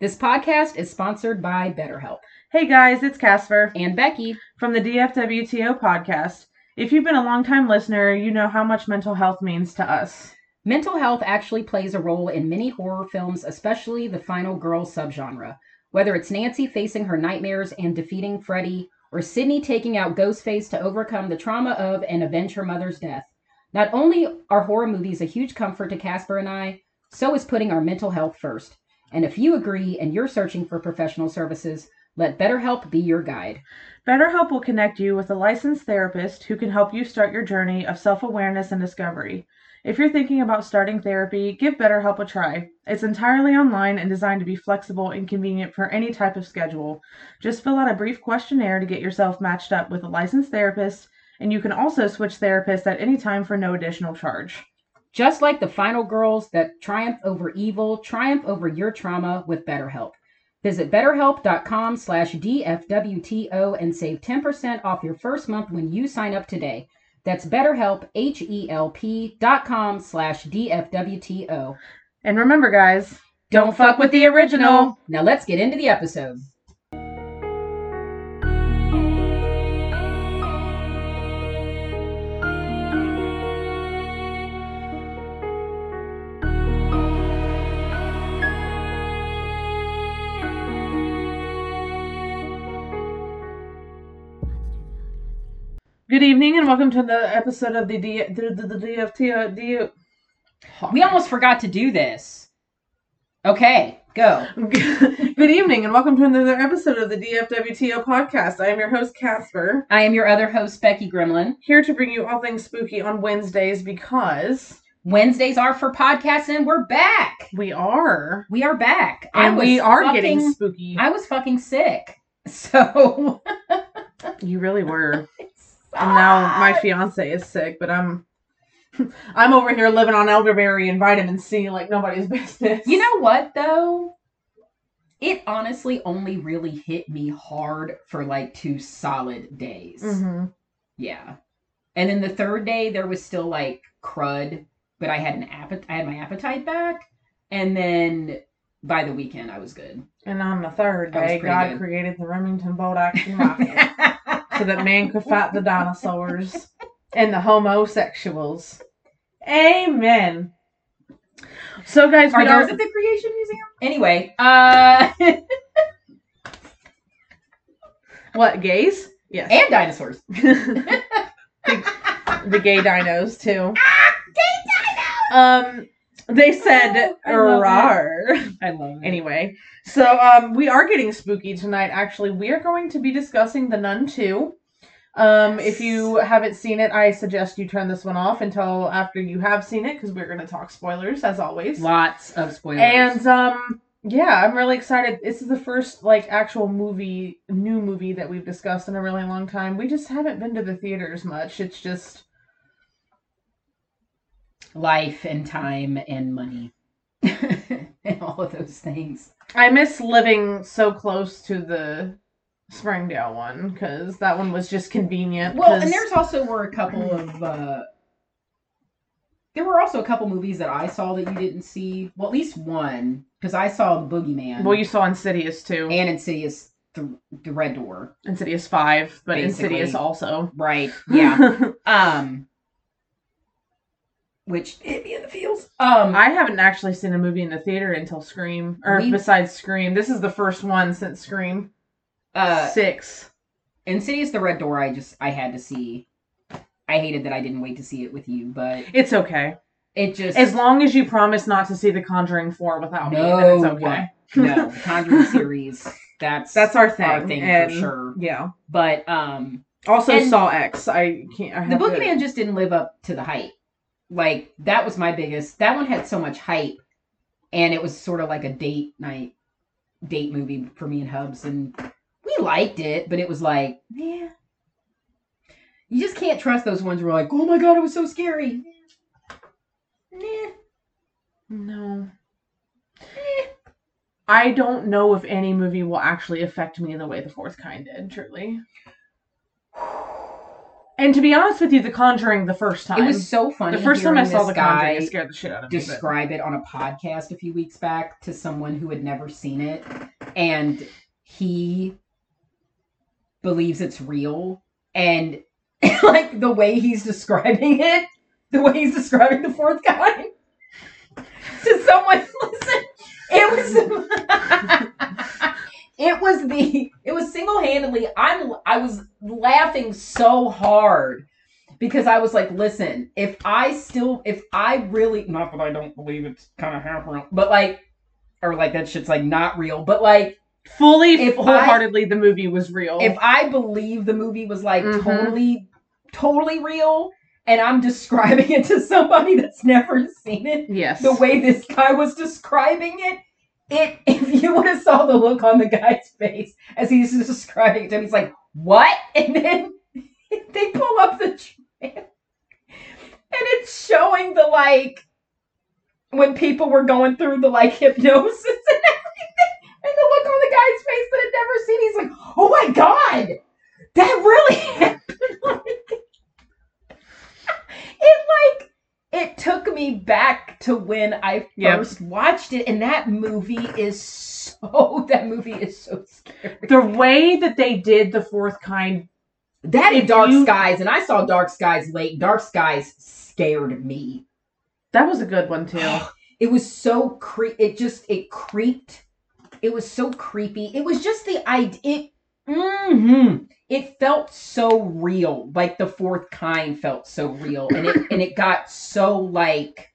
This podcast is sponsored by BetterHelp Hey guys, it's Casper and Becky. from the DFWTO podcast. If you've been a long-time listener, you know how much mental health means to us. Mental health actually plays a role in many horror films, especially the final girl subgenre. Whether it's Nancy facing her nightmares and defeating Freddy, or Sydney taking out Ghostface to overcome the trauma of and avenge her mother's death. Not only are horror movies a huge comfort to Casper and I, so is putting our mental health first. And if you agree and you're searching for professional services, let BetterHelp be your guide. BetterHelp will connect you with a licensed therapist who can help you start your journey of self-awareness and discovery. If you're thinking about starting therapy, give BetterHelp a try. It's entirely online and designed to be flexible and convenient for any type of schedule. Just fill out a brief questionnaire to get yourself matched up with a licensed therapist, and you can also switch therapists at any time for no additional charge. Just like the final girls that triumph over evil, triumph over your trauma with BetterHelp. Visit betterhelp.com slash DFWTO and save 10% off your first month when you sign up today. That's betterhelp, H-E-L-P dot com slash DFWTO. And remember, guys, Don't fuck with the original. Now let's get into the episode. Good evening and welcome to the episode of the, D- DFT. Uh, D- We almost forgot to do this. Okay, go. Good evening and welcome to another episode of the DFWTO podcast. I am your host, Casper, I am your other host, Becky Gremlin. here to bring you all things spooky on Wednesdays because Wednesdays are for podcasts and we're back. we are. We are back. And we was are fucking- getting spooky. I was fucking sick. So You really were. And now my fiance is sick, but I'm. I'm over here living on elderberry and vitamin C like nobody's business. You know what though? It honestly only really hit me hard for like two solid days. hmm Yeah. And then the third day there was still like crud, but I had an appet I had my appetite back. And then by the weekend I was good. And on the third day, God good. created the Remington bolt action rifle so that man could fight the dinosaurs and the homosexuals. Amen. So, guys, Are we are. those at the Creation Museum? Anyway, uh What, gays? Yes. and dinosaurs. the, the gay dinos, too. Ah, gay dinos. Um, they said, I it. rawr. I love it. Anyway, so um, we are getting spooky tonight. Actually, we are going to be discussing The Nun 2. Um, if you haven't seen it, I suggest you turn this one off until after you have seen it because we're going to talk spoilers as always. Lots of spoilers. And um, yeah, I'm really excited. This is the first like actual movie, new movie that we've discussed in a really long time. We just haven't been to the theaters much. It's just life and time and money. And all of those things. I miss living so close to the Springdale one because that one was just convenient. Well, 'cause- and there's also were a couple of uh there were also a couple movies that I saw that you didn't see. Well, at least one because I saw The Boogeyman well, you saw Insidious too, and Insidious the, the Red Door. Insidious five, but Basically. Insidious also. Right. Yeah. um which hit me in the feels. Um I haven't actually seen a movie in the theater until Scream, or We- besides Scream. This is the first one since Scream uh six. Insidious the Red Door I just I had to see. I hated that I didn't wait to see it with you, but It's okay it just as long as you promise not to see The Conjuring four without me. Then it's okay. no, the Conjuring series. That's That's our thing. our thing and, for sure. Yeah. But um Also, And- Saw X. I can't. I the have to- Boogeyman just didn't live up to the hype. Like that was my biggest. That one had so much hype, and it was sort of like a date night, date movie for me and Hubs, and we liked it, but it was like, yeah, you just can't trust those ones. Where like, oh my god, it was so scary. Nah. No. I don't know if any movie will actually affect me the way the fourth kind did, truly. And to be honest with you, The Conjuring the first time. It was so funny. the first time I saw The Conjuring, it scared the shit out of me. but- describe it on a podcast a few weeks back to someone who had never seen it, and he believes it's real, and like the way he's describing it, the way he's describing the fourth guy to someone. Listen, it was. it was the it was single-handedly i'm i was laughing so hard because i was like listen if i still if i really not that i don't believe it's kind of half real but like or like that shit's like not real but like Fully, If I- wholeheartedly, the movie was real. if i believe the movie was like Mhm. totally totally real and i'm describing it to somebody that's never seen it yes. the way this guy was describing it, it if you would have saw the look on the guy's face as he's describing it to him, he's like, "What?" And then they pull up the trail, and it's showing the like when people were going through the like hypnosis and everything, and the look on the guy's face that had never seen. He's like, "Oh my god, that really happened!" it like it took me back to when I Yep. first watched it, and that movie is so that movie is so scary. the way that they did the fourth kind, That and Dark you- Skies, and I saw Dark Skies late. Dark Skies scared me. that was a good one too. It was so cre- It just it creeped. It was so creepy. It was just the idea. It, mhm. it felt so real. Like the fourth kind felt so real, and it and it got so like.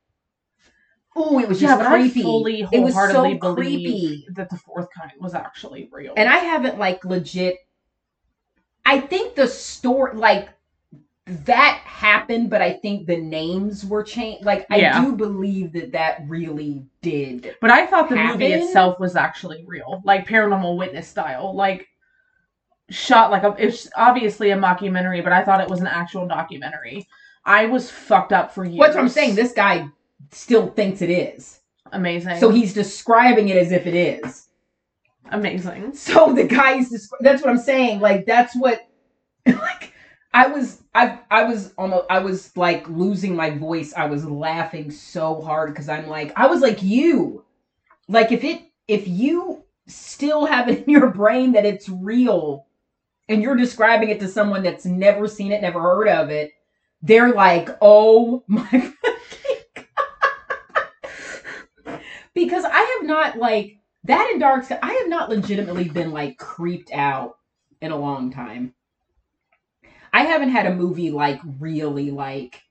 Oh, it was just yeah, but creepy. I fully, it was so creepy. that the fourth kind was actually real. and I haven't like legit. I think the story like that happened, but I think the names were changed. Like I Yeah. do believe that that really did. But I thought the movie itself was actually real, like paranormal witness style, like shot like a it's obviously a mockumentary, but I thought it was an actual documentary. I was fucked up for years. What's what I'm saying? This guy still thinks it is, amazing. so he's describing it as if it is. amazing. So the guy's descri- that's what I'm saying. Like that's what like I was I I was almost I was like losing my voice. I was laughing so hard because I'm like I was like you. Like if it if you still have it in your brain that it's real and you're describing it to someone that's never seen it, never heard of it, they're like, "Oh my God." because I have not like that in Dark Sky. I have not legitimately been like creeped out in a long time. I haven't had a movie like really like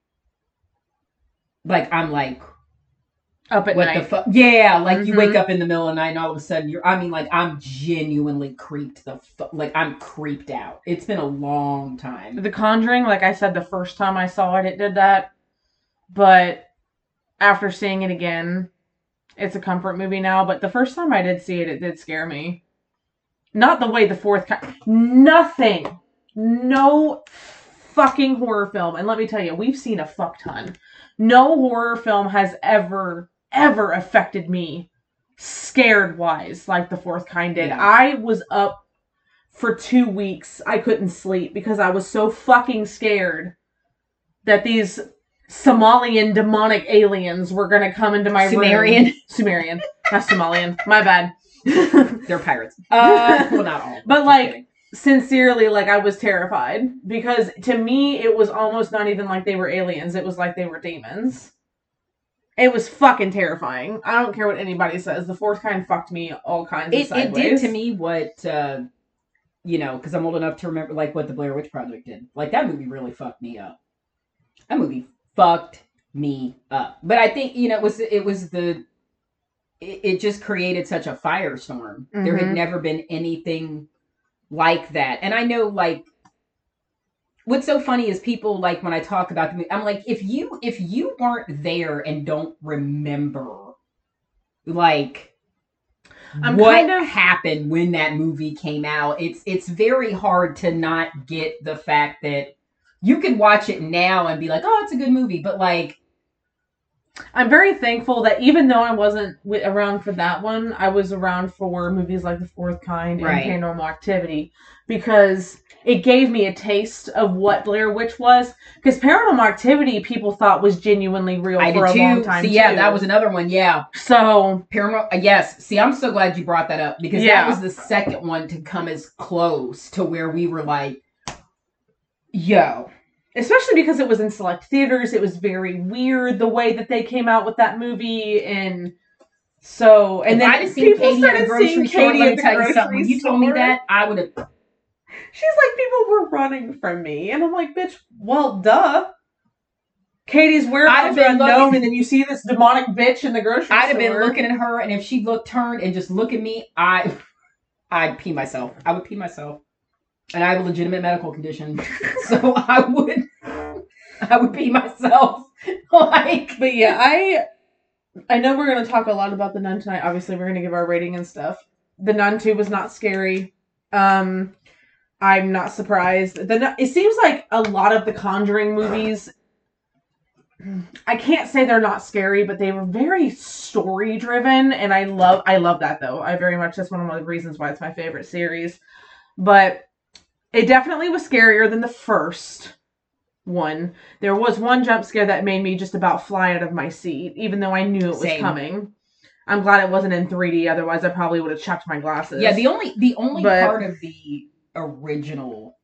like I'm like Up at what night. the fuck? Yeah, like you Mhm. wake up in the middle of the night and all of a sudden you're. I mean, like I'm genuinely creeped the fu- like I'm creeped out. It's been a long time. The Conjuring, like I said, the first time I saw it, it did that. But after seeing it again, it's a comfort movie now. But the first time I did see it, it did scare me. Not the way the fourth kind. Nothing. No fucking horror film. And let me tell you, we've seen a fuck ton. No horror film has ever, ever affected me scared wise like the fourth kind did. Yeah. I was up for two weeks. I couldn't sleep because I was so fucking scared that these Somalian demonic aliens were gonna come into my Sumerian. room. Sumerian. Sumerian. Not Somalian. My bad. They're pirates. Uh, well, not all. But, like, kidding. Sincerely, like I was terrified because to me it was almost not even like they were aliens. It was like they were demons. It was fucking terrifying. I don't care what anybody says. The fourth kind fucked me all kinds of it, it did to me what uh, you know because i'm old enough to remember like what the blair witch project did like that movie really fucked me up that movie fucked me up but i think you know it was it was the it, it just created such a firestorm there had Mhm. never been anything like that and i know like what's so funny is people like when i talk about the movie i'm like if you if you weren't there and don't remember like I'm what kind of- happened when that movie came out it's it's very hard to not get the fact that you can watch it now and be like oh it's a good movie but like I'm very thankful that even though I wasn't around for that one, I was around for movies like The Fourth Kind Right. and Paranormal Activity because it gave me a taste of what Blair Witch was. Because Paranormal Activity, people thought was genuinely real I for a long time. See, yeah, too. that was another one. Yeah, so. Paranormal. uh, Yes. See, I'm so glad you brought that up because Yeah. that was the second one to come as close to where we were like, "Yo, Especially because it was in select theaters, it was very weird the way that they came out with that movie, and so and if then I'd have seen people Katie at grocery seeing store, Katie let me the tell you grocery something. When you told me that, I would have. She's like, people were running from me. And I'm like, bitch, well, duh. Katie's I'd whereabouts have are been unknown, looking- and then you see this demonic bitch in the grocery I'd have been looking at her, and if she looked turned and just look at me, I, I'd pee myself. I would pee myself, and I have a legitimate medical condition, so I would, I would pee myself. like, But yeah, I I know we're gonna talk a lot about the nun tonight. Obviously, we're gonna give our rating and stuff. The nun two was not scary. Um, I'm not surprised. The it seems like a lot of the Conjuring movies. I can't say they're not scary, but they were very story driven, and I love I love that though. I very much that's one of the reasons why it's my favorite series. But it definitely was scarier than the first one. There was one jump scare that made me just about fly out of my seat, even though I knew it was Same. coming. I'm glad it wasn't in 3D, otherwise I probably would have chucked my glasses. yeah, the only the only But- part of the original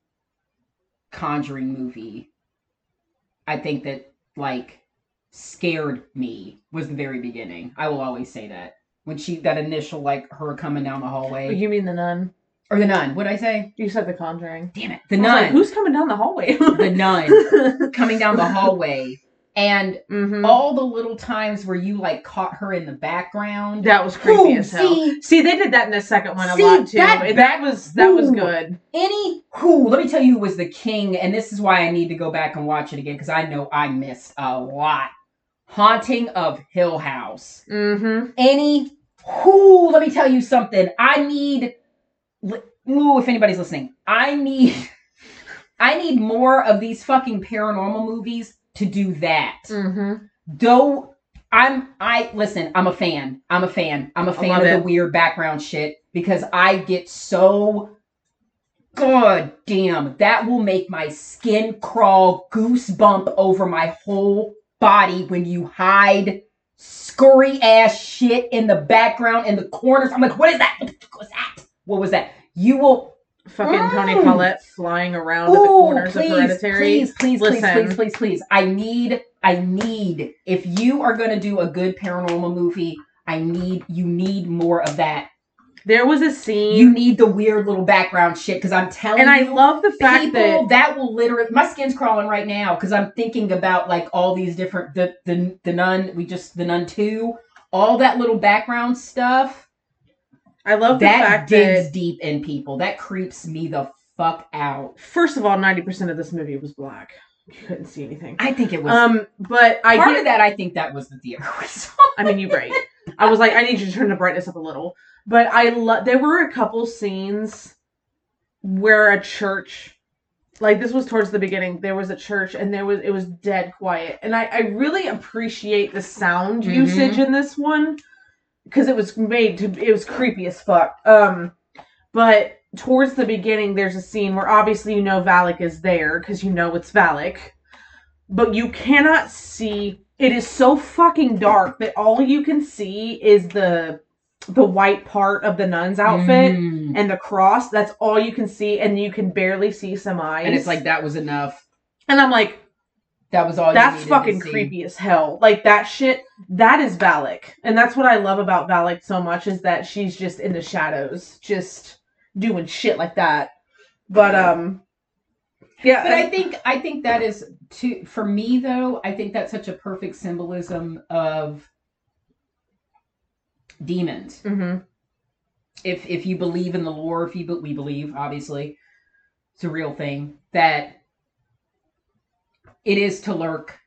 Conjuring movie, I think that like scared me was the very beginning. I will always say that when she that initial like her coming down the hallway oh, you mean the nun? or the nun. What did I say? You said the Conjuring. Damn it, the nun. like, Who's coming down the hallway? the nun coming down the hallway, and hmm all the little times where you like caught her in the background. That was creepy Ooh, as hell. see? See, they did that in the second one a See, lot too. that- that was that was good. Any who? Let me tell you, who was the king, and this is why I need to go back and watch it again because I know I missed a lot. Haunting of Hill House. Mm-hmm. Any who? Let me tell you something. I need. Ooh, if anybody's listening, I need. I need more of these fucking paranormal movies to do that. Mm-hmm. Though I'm I listen, I'm a fan. I'm a fan. I'm a fan of the weird background shit because I get so god damn, that will make my skin crawl, goosebump over my whole body when you hide scurry ass shit in the background in the corners. I'm like, what is that? What was that? What was that? You will Fucking Toni Mm. Collette flying around in the corners please, of Hereditary. Please, please, please, Listen. please, please, please. I need, I need. If you are gonna do a good paranormal movie, I need, you need more of that. There was a scene, You need the weird little background shit because I'm telling and I you, love the fact people that that will literally, my skin's crawling right now because I'm thinking about like all these different the the the nun. We just the nun two, all that little background stuff. I love the that fact digs that deep in people. That creeps me the fuck out. first of all, ninety percent of this movie was black. You couldn't see anything. I think it was. Um, but I part get of that, I think that was the theater we saw. I mean, you're right. I was like, I need you to turn the brightness up a little. But I love. There were a couple scenes where a church, like this was towards the beginning. There was a church, and there was it was dead quiet, and I I really appreciate the sound Mhm. usage in this one because it was made to it was creepy as fuck. Um, but towards the beginning, there's a scene where obviously you know Valak is there because you know it's Valak, but you cannot see. It is so fucking dark that all you can see is the the white part of the nun's outfit Mm. and the cross. That's all you can see, and you can barely see some eyes. and it's like that was enough. and I'm like, That was all. you that's fucking creepy as hell. Like that shit. That is Valak, and that's what I love about Valak so much is that she's just in the shadows, just doing shit like that. But um, yeah. But I think I think that is to for me though. I think that's such a perfect symbolism of demons. hmm If if you believe in the lore, if you be- we believe, obviously, it's a real thing that it is to lurk.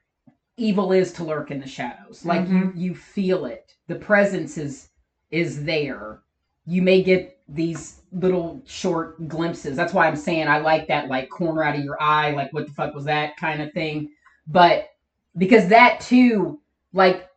Evil is to lurk in the shadows. Like you mm-hmm. you feel it. The presence is is there. You may get these little short glimpses. That's why I'm saying I like that like corner out of your eye, like what the fuck was that kind of thing. But because that too, like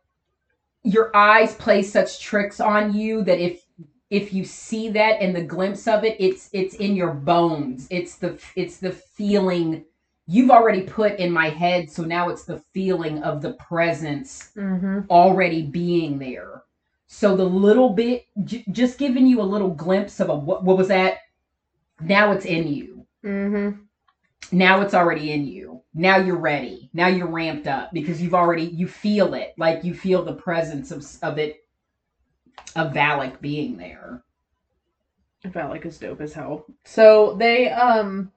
your eyes play such tricks on you that if if you see that and the glimpse of it, it's it's in your bones. It's the it's the feeling you've already put in my head. So now it's the feeling of the presence Mm-hmm. already being there. So the little bit, j- just giving you a little glimpse of a what, what was that? Now it's in you. Mm-hmm. Now it's already in you. Now you're ready. Now you're ramped up because you've already you feel it. Like you feel the presence of of it of Valak being there. Valak is dope as hell. So they um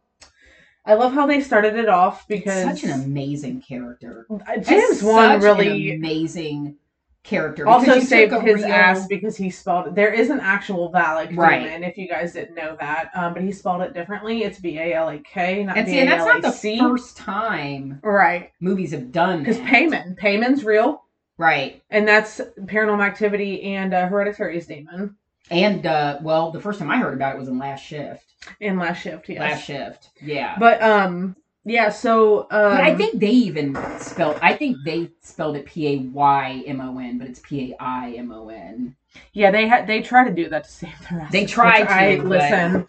I love how they started it off because Such an amazing character. Uh, James Wan really amazing character. also saved his real- ass because he spelled it. There is an actual Valak Right. demon, if you guys didn't know that. Um, but he spelled it differently. It's V A L A K, not And see, and that's not the C. first time Right, movies have done because that. Paimon, Paimon's real, Right. and that's Paranormal Activity and uh, Hereditary's demon And uh well, the first time I heard about it was in Last Shift. in Last Shift. Yes, Last Shift. Yeah. but um, yeah. So um, But I think they even spelled. I think they spelled it P A Y M O N, but it's P A I M O N. yeah, they had they try to do that to save their ass. They tried I to, but- listen.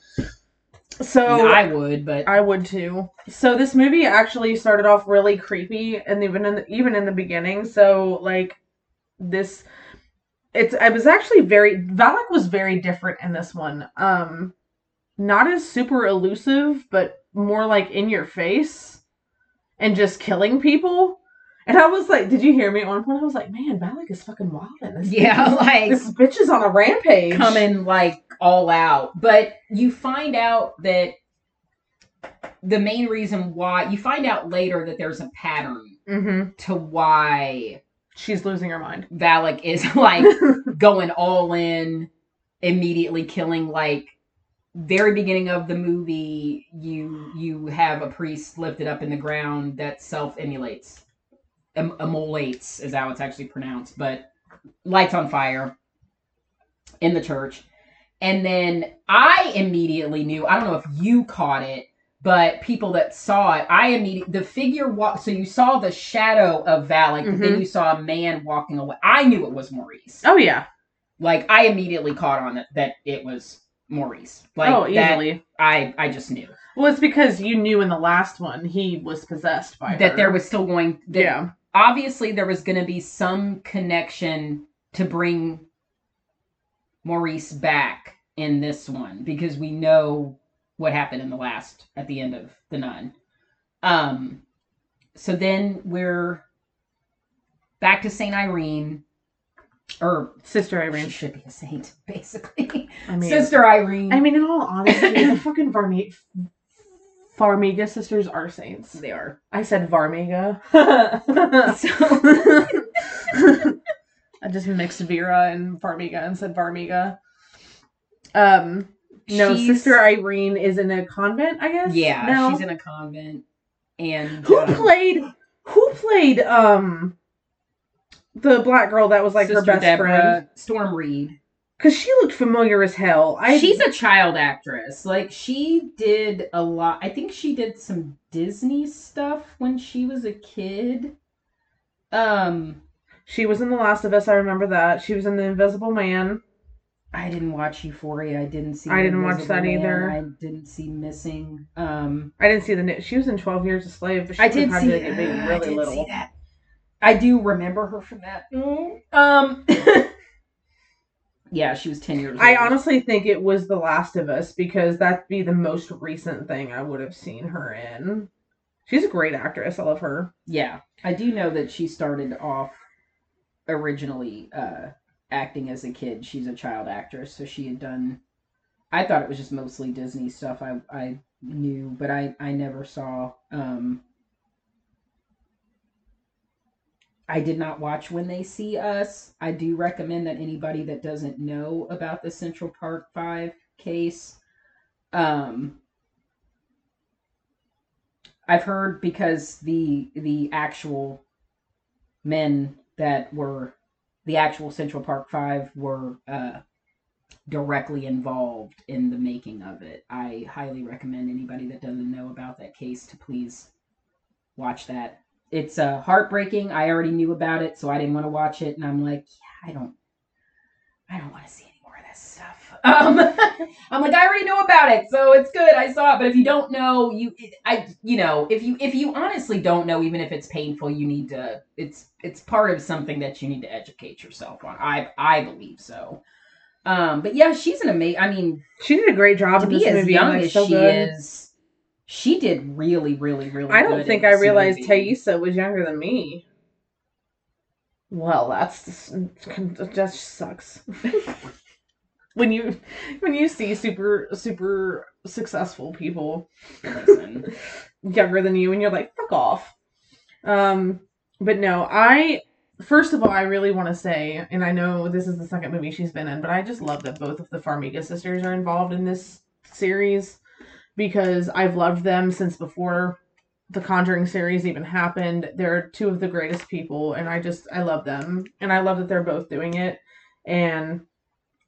So I would, but I would too. So this movie actually started off really creepy, and even in the, even in the beginning. So like this, it's I was actually very Valak was very different in this one. Um, not as super elusive, but more like in your face, and just killing people. And I was like, did you hear me at one point? I was like, man, Valak is fucking wild in this. yeah, bitch is- like this bitch is on a rampage. coming like all out. But you find out that the main reason why you find out later that there's a pattern hmm to why She's losing her mind. Valak is like going all in, immediately killing like very beginning of the movie you you have a priest lifted up in the ground that self emulates em- immolates is how it's actually pronounced but lights on fire in the church and then i immediately knew i don't know if you caught it but people that saw it i immediately the figure walk so you saw the shadow of Valak, but then mm-hmm. you saw a man walking away i knew it was maurice oh yeah. like I immediately caught on it that it was Maurice. Like oh, that, easily. I I just knew Well, it's because you knew in the last one he was possessed by that her. there was still going. That yeah, obviously there was going to be some connection to bring Maurice back in this one because we know what happened in the last at the end of the nun. Um, so then we're back to Saint Irene, or Sister she Irene. should be a saint basically. I mean, Sister Irene. I mean, in all honesty, the fucking Varmi- Farmiga sisters are saints. they are. I said Varmiga. So I just mixed Vera and Farmiga and said Varmiga. Um, no, She's- Sister Irene is in a convent, I guess. Yeah, now? she's in a convent, and Who um, played? Who played? Um, the black girl that was like her best Deborah, friend. Storm Reed. Because she looked familiar as hell. I She's a child actress. Like she did a lot. I think she did some Disney stuff when she was a kid. Um, She was in The Last of Us. I remember that. She was in The Invisible Man. I didn't watch Euphoria. I didn't see. I didn't watch that Man. either. I didn't see Missing. Um, I didn't see the. She was in Twelve Years a Slave. But she I did see like baby I did little. see that. I do remember her from that. Um, yeah, she was ten years. Old. I honestly think it was The Last of Us because that'd be the most recent thing I would have seen her in. She's a great actress. I love her. Yeah, I do know that she started off originally uh, acting as a kid. She's a child actress, so she had done. I thought it was just mostly Disney stuff. I I knew, but I I never saw. Um, I did not watch When They See Us. I do recommend that anybody that doesn't know about the Central Park Five case, um, I've heard because the the actual men that were the actual Central Park Five were uh, directly involved in the making of it. I highly recommend anybody that doesn't know about that case to please watch that it's uh, heartbreaking. I already knew about it, so I didn't want to watch it, and I'm like, yeah, I don't, I don't want to see any more of this stuff. Um, I'm like, I already know about it, so it's good. I saw it, but if you don't know, you, I, you know, if you if you honestly don't know, even if it's painful, you need to. It's it's part of something that you need to educate yourself on. I I believe so. Um, but yeah, she's an amazing. I mean, She did a great job to be this as movie. young like, as so she good. is, she did really, really, really. I don't in think I realized movie. Taissa was younger than me. Well, that's that just sucks. when you when you see super super successful people Listen, younger than you and you're like fuck off. Um but no, I first of all I really want to say and I know this is the second movie she's been in, but I just love that both of the Farmiga sisters are involved in this series because I've loved them since before the Conjuring series even happened. They're two of the greatest people, and I just I love them, and I love that they're both doing it, and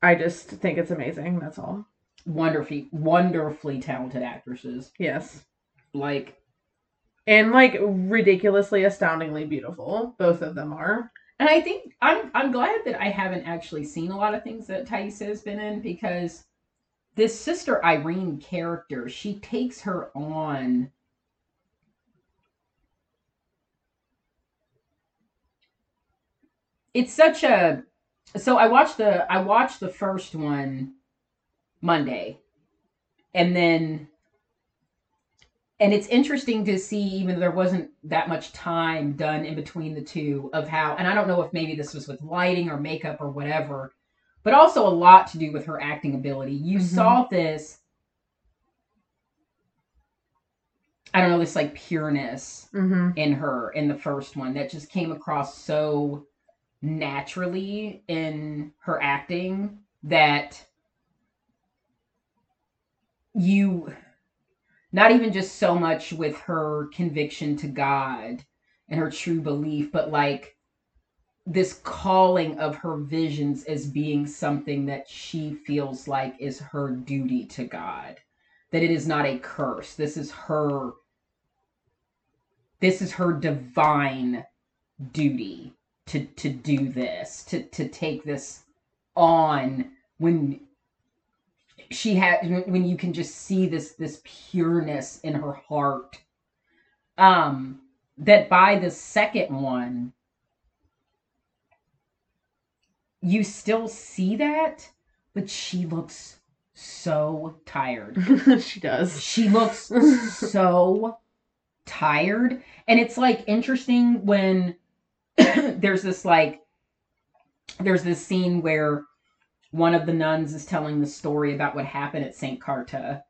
I just think it's amazing. That's all. wonderfully, wonderfully talented actresses. Yes, Like, and like ridiculously, astoundingly beautiful. Both of them are. and I think I'm I'm glad that I haven't actually seen a lot of things that Taissa has been in because this sister Irene character, she takes her on. It's such a so I watched the I watched the first one Monday and then and it's interesting to see even though there wasn't that much time done in between the two of how and I don't know if maybe this was with lighting or makeup or whatever but also a lot to do with her acting ability. You Mhm. saw this I don't know this like pureness Mm-hmm. in her in the first one that just came across so naturally in her acting that you not even just so much with her conviction to God and her true belief but like this calling of her visions as being something that she feels like is her duty to God that it is not a curse. This is her this is her divine duty to to do this to to take this on when she had when you can just see this this pureness in her heart. Um that by the second one you still see that but she looks so tired. She does. she looks so tired. And it's like interesting when there's this like there's this scene where one of the nuns is telling the story about what happened at St. Cartha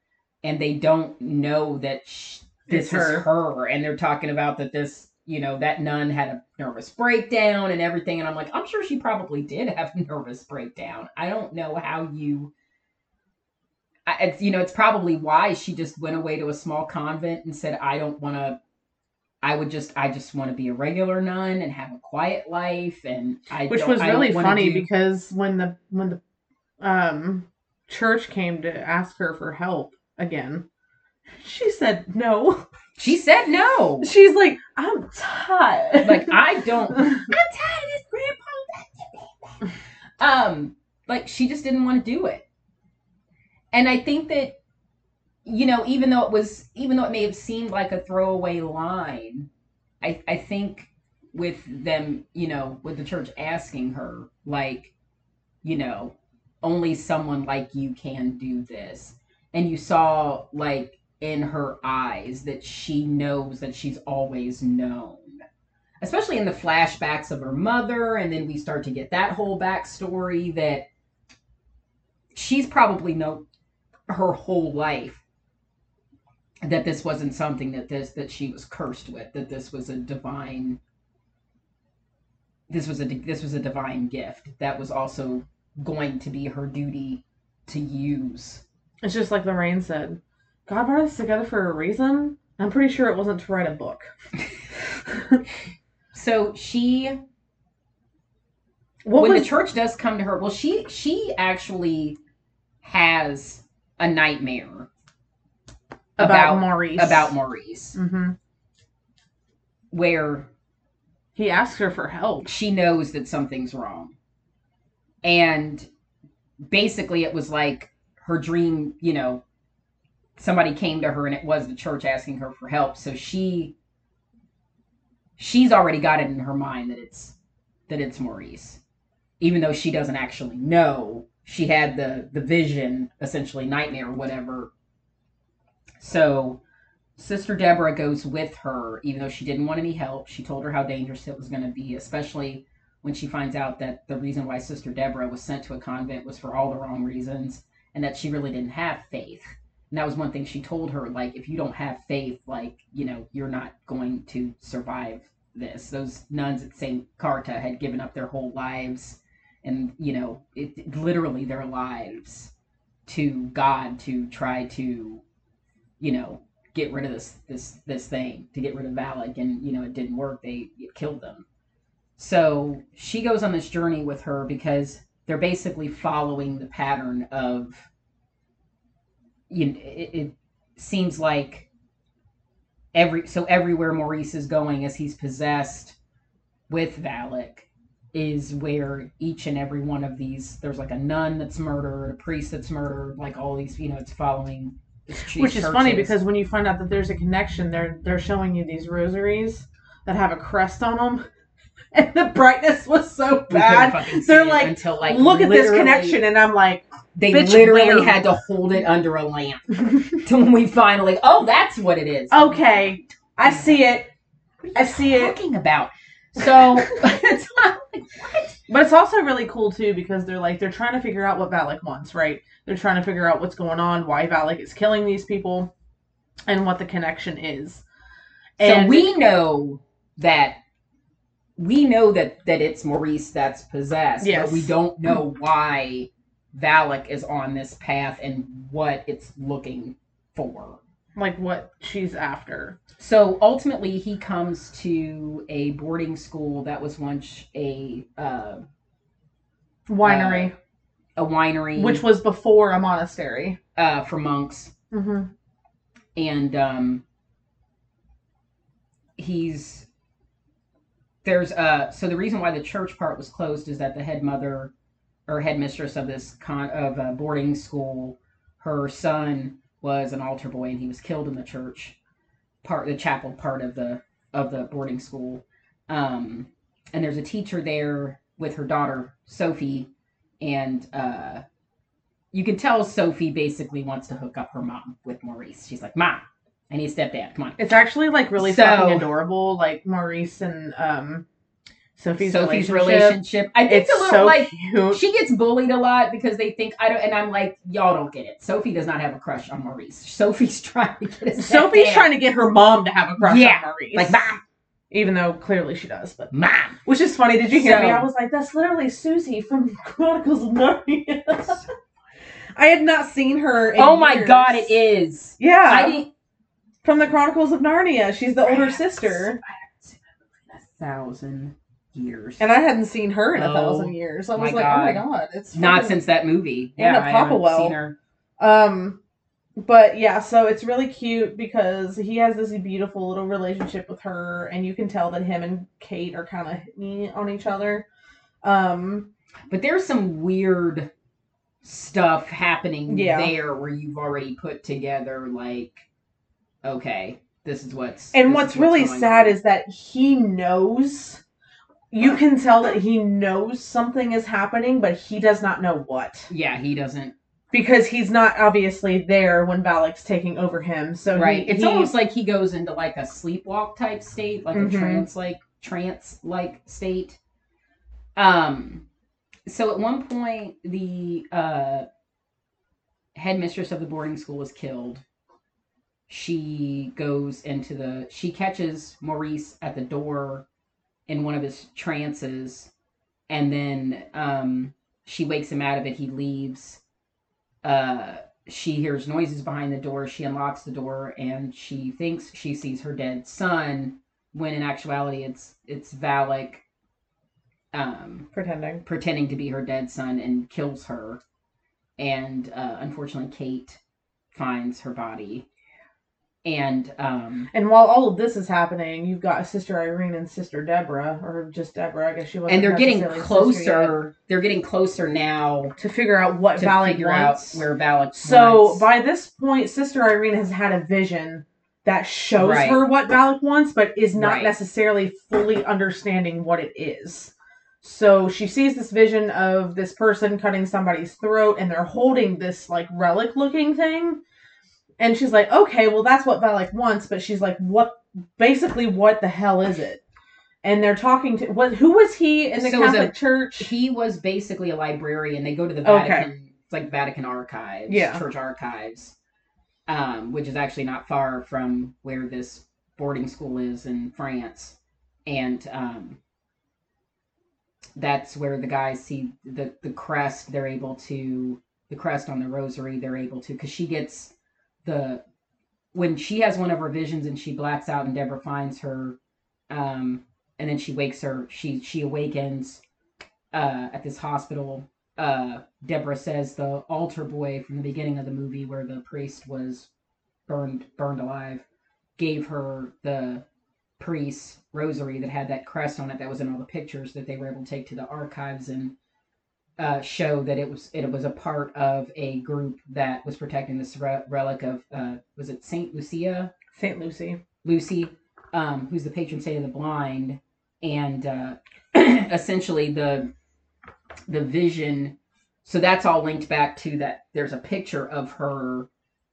and they don't know that sh- this It's is her. her and they're talking about that this you know that nun had a nervous breakdown and everything and I'm like I'm sure she probably did have a nervous breakdown I don't know how you I- it's you know it's probably why she just went away to a small convent and said I don't want to I would just I just want to be a regular nun and have a quiet life and I Which was really funny do- because when the when the um church came to ask her for help again, she said no. she said no She's like, I'm tired. like I don't I'm tired of this grandpa um like she just didn't want to do it and I think that you know even though it was even though it may have seemed like a throwaway line I I think with them you know with the church asking her like you know only someone like you can do this. And you saw like in her eyes that she knows that she's always known especially in the flashbacks of her mother. And then we start to get that whole backstory that she's probably known her whole life that this wasn't something that this that she was cursed with that this was a divine this was a this was a divine gift that was also going to be her duty to use It's just like Lorraine said. God brought us together for a reason. I'm pretty sure it wasn't to write a book. so she What when was the church does come to her well she she actually has a nightmare about, about Maurice? about Maurice Mm-hmm. where He asks her for help. she knows that something's wrong. And basically, it was like her dream, you know, somebody came to her and it was the church asking her for help. So she she's already got it in her mind that it's that it's Maurice. Even though she doesn't actually know, she had the the vision, essentially nightmare or whatever. So Sister Deborah goes with her, even though she didn't want any help. She told her how dangerous it was going to be, especially when she finds out that the reason why Sister Deborah was sent to a convent was for all the wrong reasons and that she really didn't have faith. And that was one thing she told her like, if you don't have faith, like, you know, you're not going to survive this. Those nuns at St. Cartha had given up their whole lives and, you know, it, literally their lives to God to try to, you know, get rid of this this this thing to get rid of Valak, and you know it didn't work. They it killed them. So she goes on this journey with her because they're basically following the pattern of. You know, it, it seems like every so everywhere Maurice is going as he's possessed with Valak is where each and every one of these there's like a nun that's murdered, a priest that's murdered, like all these you know it's following Which is funny because when you find out that there's a connection, they're they're showing you these rosaries that have a crest on them, and the brightness was so bad. They're like, until like Look at this connection, and I'm like, They Bitch, literally where? had to hold it under a lamp till when we finally. Oh, that's what it is. okay, I see it. What are I you see it. Talking about. So it's not like what? But it's also really cool too because they're like they're trying to figure out what Valak wants, right? They're trying to figure out what's going on, why Valak is killing these people, and what the connection is. So we know that we know that that it's Maurice that's possessed, Yes. but we don't know why Valak is on this path and what it's looking for. Like what she's after. So ultimately, he comes to a boarding school that was once a uh, Winery, a winery, which was before a monastery. uh, for monks, Mm-hmm. and um, he's there's uh so the reason why the church part was closed is that the head mother or headmistress of this con of a boarding school, her son was an altar boy and he was killed in the church part the chapel part of the of the boarding school. Um, and there's a teacher there with her daughter Sophie, and uh, you can tell Sophie basically wants to hook up her mom with Maurice. She's like, "Mom, I need a stepdad. Come on." It's actually like really So- fucking adorable, like Maurice and um Sophie's, Sophie's relationship. relationship. I think It's it's a little so like cute. she gets bullied a lot because they think I don't, and I'm like, y'all don't get it. Sophie does not have a crush on Maurice. Sophie's trying to get Sophie's trying to get her mom to have a crush Yeah, on Maurice. like, mom, even though clearly she does, but mom. which is funny. Did you hear me? I was like, that's literally Susie from Chronicles of Narnia. I had not seen her. In Oh my years. god, it is. Yeah, I didn't. from the Chronicles of Narnia. She's the older sister, A thousand years. and I hadn't seen her in a Oh, thousand years. I was my like, oh my God. god, it's Not since that movie. Anna yeah, I haven't Popplewell. seen her. Um, but yeah, so it's really cute because he has this beautiful little relationship with her, and you can tell that him and Kate are kind of on each other. Um, But there's some weird stuff happening Yeah. there where you've already put together like, okay, this is what's. and this what's really going sad on. is that he knows. You can tell that he knows something is happening, but he does not know what yeah, he doesn't. because he's not obviously there when Valak's taking over him. So right. he, it's he- almost like he goes into like a sleepwalk type state, like Mhm. a trance like trance like state. Um so at one point the uh headmistress of the boarding school is killed. She goes into the she catches Maurice at the door in one of his trances and then um she wakes him out of it he leaves uh she hears noises behind the door. She unlocks the door and she thinks she sees her dead son when in actuality it's it's Valak um pretending. pretending to be her dead son and kills her. And uh unfortunately Kate finds her body And um, And while all of this is happening, you've got Sister Irene and Sister Deborah, or just Deborah, I guess she wasn't. and they're getting necessarily a sister yet, closer. They're getting closer now to figure out what to Valak figure wants. out where Valak. So wants. by this point, Sister Irene has had a vision that shows Right. her what Valak wants, but is not Right. necessarily fully understanding what it is. So she sees this vision of this person cutting somebody's throat, and they're holding this like relic looking thing. And she's like, okay, well, that's what Valak wants, but she's like, what? Basically, what the hell is it? And they're talking to what? Who was he in the So was a- Catholic Church? he was basically a librarian. They go to the Okay. Vatican, it's like Vatican archives, Yeah. church archives, um, which is actually not far from where this boarding school is in France, and um, that's where the guys see the the crest. They're able to the crest on the rosary. They're able to because she gets the when she has one of her visions and she blacks out and Deborah finds her, um, and then she wakes her. She she awakens uh, at this hospital. Uh, Deborah says the altar boy from the beginning of the movie, where the priest was burned burned alive, gave her the priest's rosary that had that crest on it that was in all the pictures that they were able to take to the archives and uh, show that it was it was a part of a group that was protecting this re- relic of uh, was it Saint Lucia Saint Lucy. Lucy, um, who's the patron saint of the blind, and uh, essentially the the vision. So that's all linked back to that. There's a picture of her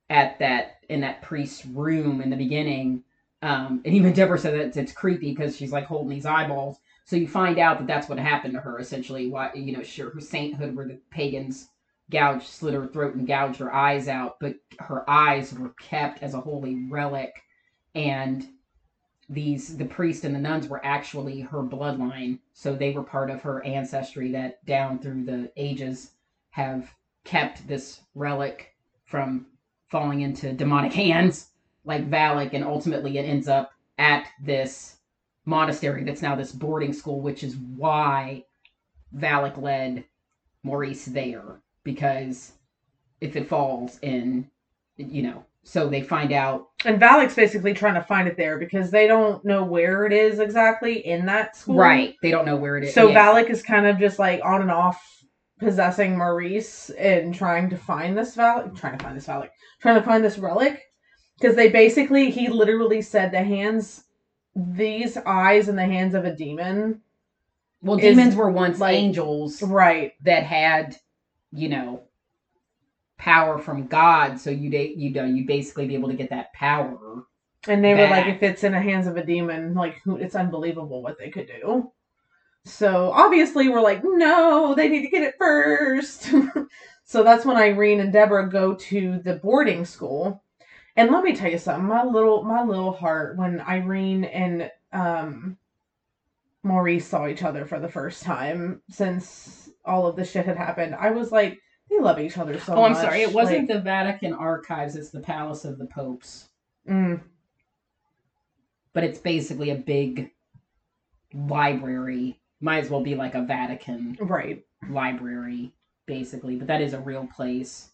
at that in that priest's room in the beginning, um, and even Deborah said that it's creepy because she's like holding these eyeballs. So you find out that that's what happened to her essentially. Why you know, sure, her sainthood where the pagans gouged, slit her throat, and gouged her eyes out, but her eyes were kept as a holy relic and these the priest and the nuns were actually her bloodline so they were part of her ancestry that down through the ages have kept this relic from falling into demonic hands like Valak and ultimately it ends up at this monastery that's now this boarding school which is why Valak led Maurice there because if it falls in you know so they find out And Valak's basically trying to find it there because they don't know where it is exactly in that school. Right. They don't know where it is. So Yeah. Valak is kind of just like on and off possessing Maurice and trying to find this Valak, trying to find this Valak, trying to find this relic. Because they basically, he literally said the hands, these eyes in the hands of a demon. Well, is, demons were once like- angels Right. that had, you know, power from God. So you'd you know you basically be able to get that power. And they were like, if it's in the hands of a demon, like it's unbelievable what they could do. So obviously we're like, no, they need to get it first. so that's when Irene and Deborah go to the boarding school. And let me tell you something, my little my little heart when Irene and um Maurice saw each other for the first time since all of this shit had happened, I was like, they love each other so oh, I'm much. sorry. It wasn't Like, the Vatican archives. It's the Palace of the Popes. mm, But it's basically a big library. Might as well be like a Vatican right. library, basically. But that is a real place.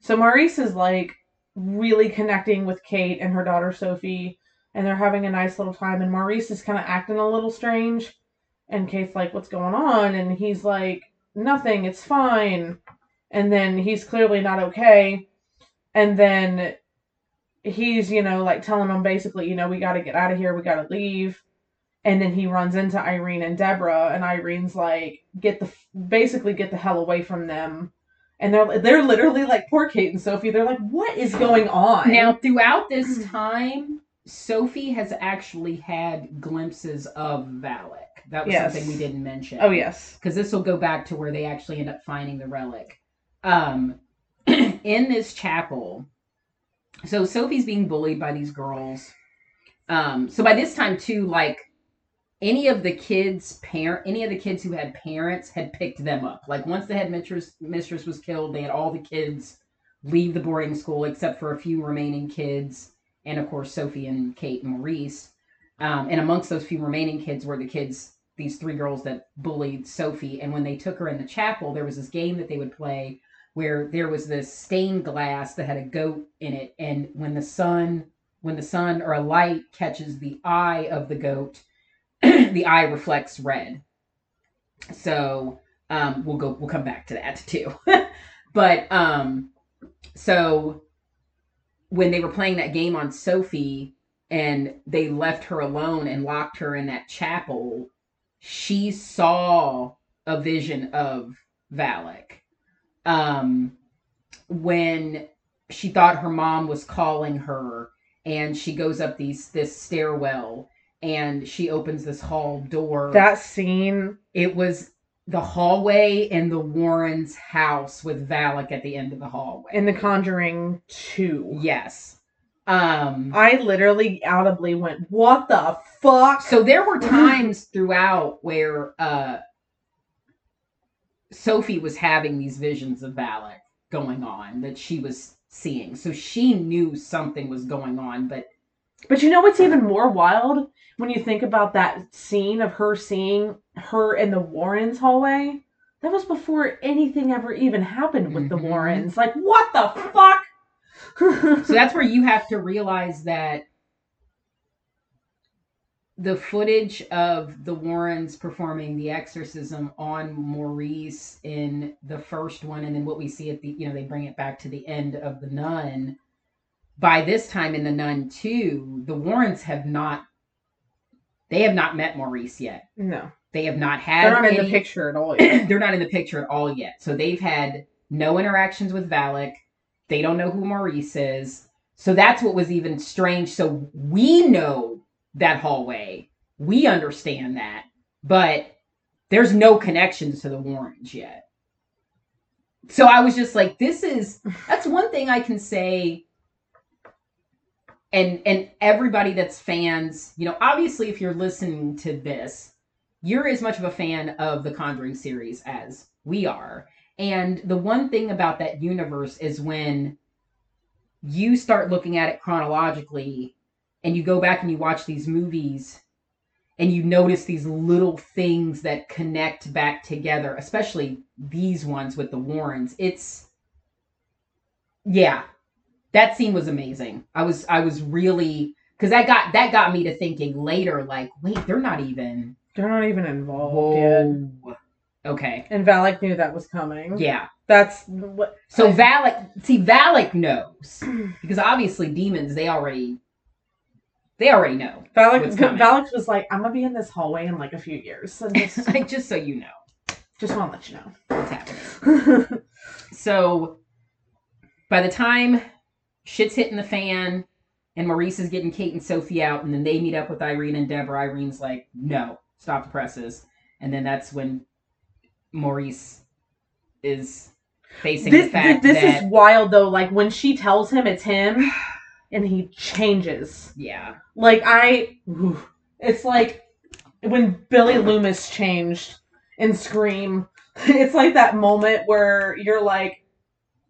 So Maurice is like really connecting with Kate and her daughter Sophie, and they're having a nice little time. And Maurice is kind of acting a little strange, and Kate's like, "What's going on?" And he's like, "Nothing. It's fine." And then he's clearly not okay. And then he's, you know, like telling them basically, you know, we got to get out of here. We got to leave. And then he runs into Irene and Deborah, and Irene's like, "Get the basically get the hell away from them." And they're they're literally like poor Kate and Sophie. They're like, what is going on? Now, throughout this time, Sophie has actually had glimpses of Valak. That was Yes. something we didn't mention. oh yes, because this will go back to where they actually end up finding the relic. Um, in this chapel, so Sophie's being bullied by these girls. Um, so by this time too, like any of the kids' parent, any of the kids who had parents had picked them up. Like once the head mistress mistress was killed, they had all the kids leave the boarding school except for a few remaining kids, and of course Sophie and Kate and Maurice. Um, and amongst those few remaining kids were the kids, these three girls that bullied Sophie. And when they took her in the chapel, there was this game that they would play where there was this stained glass that had a goat in it, and when the sun when the sun or a light catches the eye of the goat, the eye reflects red. So um, we'll go we'll come back to that too. but um, so when they were playing that game on Sophie and they left her alone and locked her in that chapel, she saw a vision of Valak. Um, when she thought her mom was calling her and she goes up these this stairwell and she opens this hall door. That scene. It was the hallway in the Warrens' house with Valak at the end of the hallway. In The Conjuring 2. Yes. Um I literally audibly went, What the fuck? so there were times throughout where uh Sophie was having these visions of Valak going on that she was seeing. So she knew something was going on, but But you know what's even more wild? When you think about that scene of her seeing her in the Warrens hallway, that was before anything ever even happened with the Mhm. Warrens. Like, what the fuck? so that's where you have to realize that the footage of the Warrens performing the exorcism on Maurice in the first one, and then what we see at the, you know, they bring it back to the end of the Nun. By this time in the Nun two, the Warrens have not, they have not met Maurice yet. no. They have not had. They're not in the picture at all yet. they're not in the picture at all yet. So they've had no interactions with Valak. They don't know who Maurice is. So that's what was even strange. So we know that hallway. We understand that. But there's no connections to the Warrens yet. So I was just like, this is that's one thing I can say. And and everybody that's fans, you know, obviously if you're listening to this, you're as much of a fan of the Conjuring series as we are. And the one thing about that universe is when you start looking at it chronologically and you go back and you watch these movies and you notice these little things that connect back together, especially these ones with the Warrens. It's yeah. That scene was amazing. I was I was really cuz that got that got me to thinking later like, wait, they're not even They're not even involved yet. Whoa. Okay. And Valak knew that was coming. Yeah. That's what. So I- Valak, see, Valak knows because obviously demons they already, they already know. Valak. Valak was like, I'm gonna be in this hallway in like a few years. And just, like just so you know just want to let you know. what's happening. So by the time shit's hitting the fan and Maurice is getting Kate and Sophie out, and then they meet up with Irene and Deborah, Irene's like, "No, stop the presses," and then that's when Maurice is facing this the fact this that is wild though. Like when she tells him it's him, and he changes. yeah, Like I, it's like when Billy Loomis changed in Scream. It's like that moment where you're like,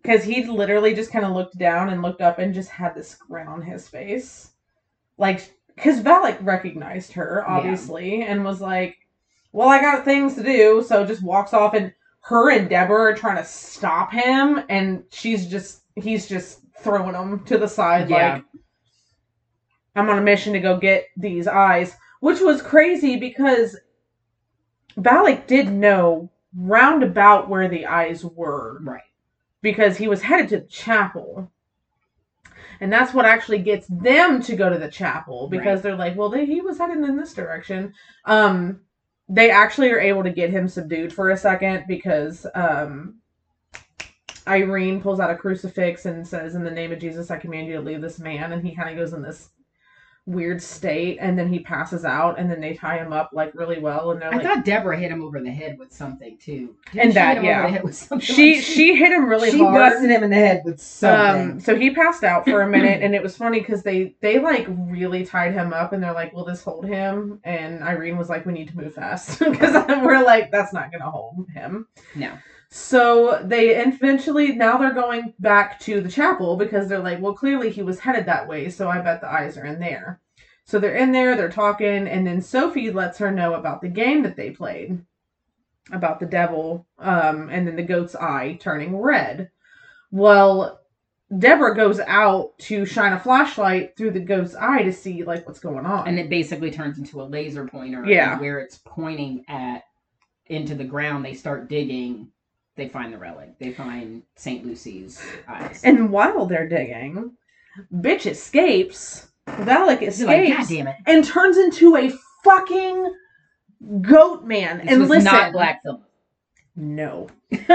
because he literally just kind of looked down and looked up and just had this grin on his face, like because Valak recognized her obviously and was like, "Well, I got things to do," so just walks off and her and Deborah are trying to stop him, and she's just he's just throwing them to the side Yeah. like I'm on a mission to go get these eyes, which was crazy because Valak did know roundabout where the eyes were right. Because he was headed to the chapel. And that's what actually gets them to go to the chapel because Right. they're like, well, they, he was headed in this direction. Um, they actually are able to get him subdued for a second because um, Irene pulls out a crucifix and says, In the name of Jesus, I command you to leave this man. And he kind of goes in this weird state and then he passes out and then they tie him up like really well. And they're I like, thought Deborah hit him over the head with something too. And that, yeah. over the head with something she, like she hit him really she hard. busted him in the head with something. Um, so he passed out for a minute, and it was funny because they they like really tied him up, and they're like, "Will this hold him?" And Irene was like, "We need to move fast," because we're like, "That's not gonna hold him." no. So they eventually now they're going back to the chapel because they're like, "Well, clearly he was headed that way, so I bet the eyes are in there." So they're in there, they're talking, and then Sophie lets her know about the game that they played about the devil, um, and then the goat's eye turning red. Well, Deborah goes out to shine a flashlight through the goat's eye to see like what's going on. and it basically turns into a laser pointer. Yeah. where it's pointing at into the ground, they start digging. They find the relic. They find Saint Lucy's eyes. And while they're digging, bitch escapes. Valak escapes like, God damn it! and turns into a fucking goat man. This and was listen, not Black Phillip. no,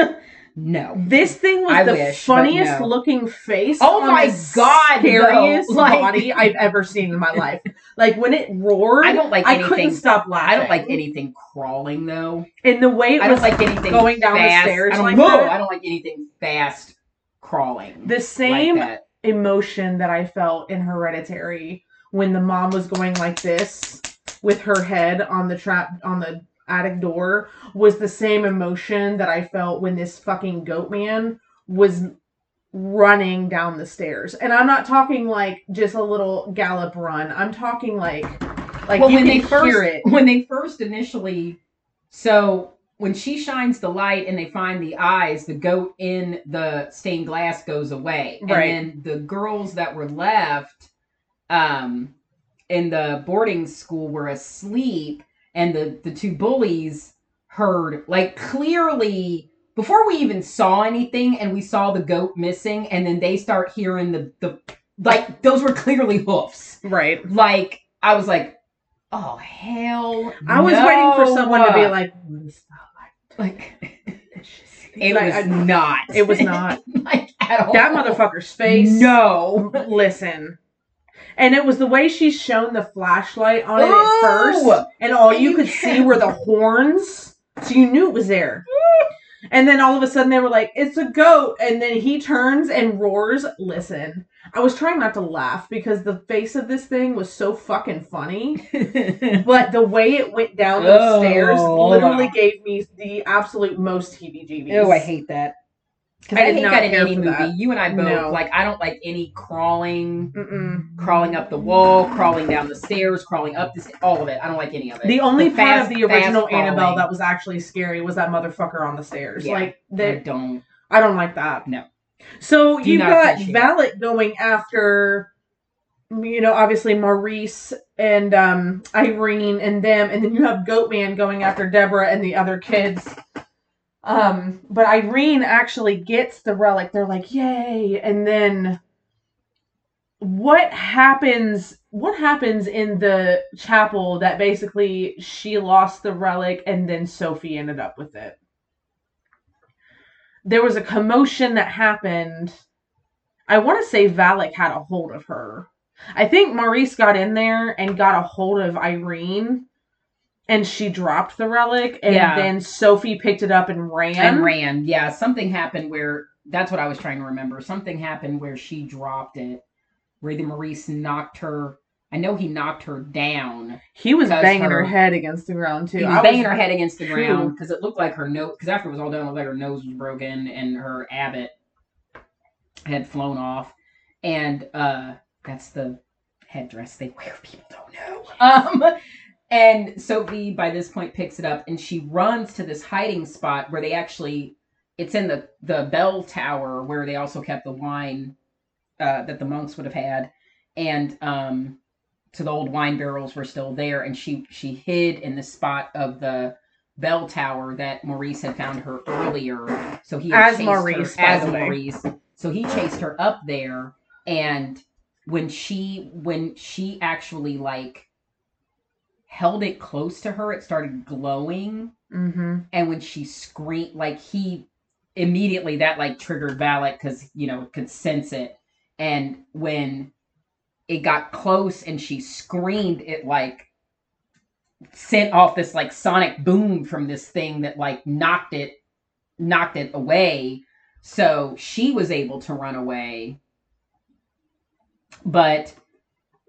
No. this thing was I the wish, funniest no. looking face. Oh my God, scariest though. Like- body I've ever seen in my life. Like when it roared, I don't like I anything. couldn't stop laughing. I don't like anything crawling though. And the way it I was don't like anything going down the stairs I don't, like no, that. I don't like anything fast crawling. the same like that. emotion that I felt in Hereditary when the mom was going like this with her head on the trap on the attic door was the same emotion that I felt when this fucking goat man was running down the stairs. And I'm not talking like just a little gallop run. I'm talking like like well, when they first when they first initially, so when she shines the light and they find the eyes, the goat in the stained glass goes away, Right. and then the girls that were left, um, in the boarding school were asleep, and the the two bullies heard like clearly before we even saw anything, and we saw the goat missing, and then they start hearing the the like those were clearly hoofs Right. like I was like, oh hell! I was waiting for someone to be like, what is that like like? it Like, was I- not. It was not. like at all. that motherfucker's face. No. Listen. And it was the way she shone the flashlight on it at oh! first, and all you could see were the horns, so you knew it was there. And then all of a sudden they were like, "It's a goat!" And then he turns and roars. Listen, I was trying not to laugh because the face of this thing was so fucking funny, but the way it went down those Oh. stairs literally gave me the absolute most heebie-jeebies. Oh, I hate that. Because I I, did hate not that in care any movie. that. You and I both No. like. I don't like any crawling, Mm-mm. crawling up the wall, crawling down the stairs, crawling up the sta- all of it. I don't like any of it. The only part fast- of the original Annabelle crawling, that was actually scary was that motherfucker on the stairs. Yeah. Like I don't. I don't like that. No. So Do you've got appreciate Valak going after, you know, obviously Maurice and um, Irene and them, and then you have Goatman going after Deborah and the other kids. Um, but Irene actually gets the relic. They're like, "Yay!" And then what happens? What happens in the chapel that basically she lost the relic and then Sophie ended up with it? There was a commotion that happened. I want to say Valak had a hold of her. I think Maurice got in there and got a hold of Irene and she dropped the relic and Yeah. then Sophie picked it up and ran. and ran. Yeah, something happened where that's what I was trying to remember. Something happened where she dropped it, where the Maurice knocked her. I know he knocked her down. He was banging her her- head against the ground too. He I was banging her head against the ground because it looked like her nose. Because after it was all done, it looked like her nose was broken and her habit had flown off. And uh that's the headdress they wear. People don't know. Um, and Sophie by this point picks it up and she runs to this hiding spot where they actually. It's in the the bell tower where they also kept the wine uh, that the monks would have had, and um, so the old wine barrels were still there, and she she hid in the spot of the bell tower that Maurice had found her earlier. So he As chased Maurice, her, as. Maurice. So he chased her up there, and when she when she actually like held it close to her, it started glowing, Mm-hmm. and when she screamed, like he immediately that like triggered Valak because you know could sense it, and when it got close and she screamed, it like sent off this like sonic boom from this thing that like knocked it knocked it away. So she was able to run away, but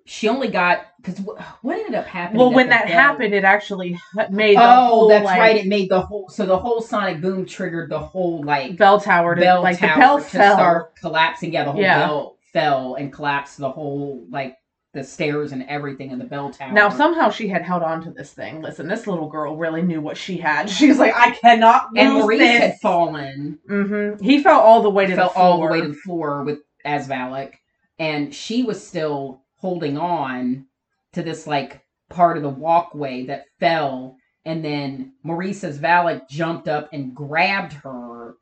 she only got because what ended up happening. Well, when that bell- happened, it actually made the oh, whole that's like, right. It made the whole so the whole sonic boom triggered the whole like bell tower to bell like tower the bell to fell. start collapsing. Yeah, the whole Yeah. bell fell and collapsed the whole like the stairs and everything in the bell tower. Now somehow she had held on to this thing. Listen, this little girl really knew what she had. She's like, I cannot lose and Maurice this. had fallen, hmm He fell all the way to fell the floor. all the way to the floor with as Valak, and she was still holding on to this like part of the walkway that fell, and then Maurice as Valak jumped up and grabbed her,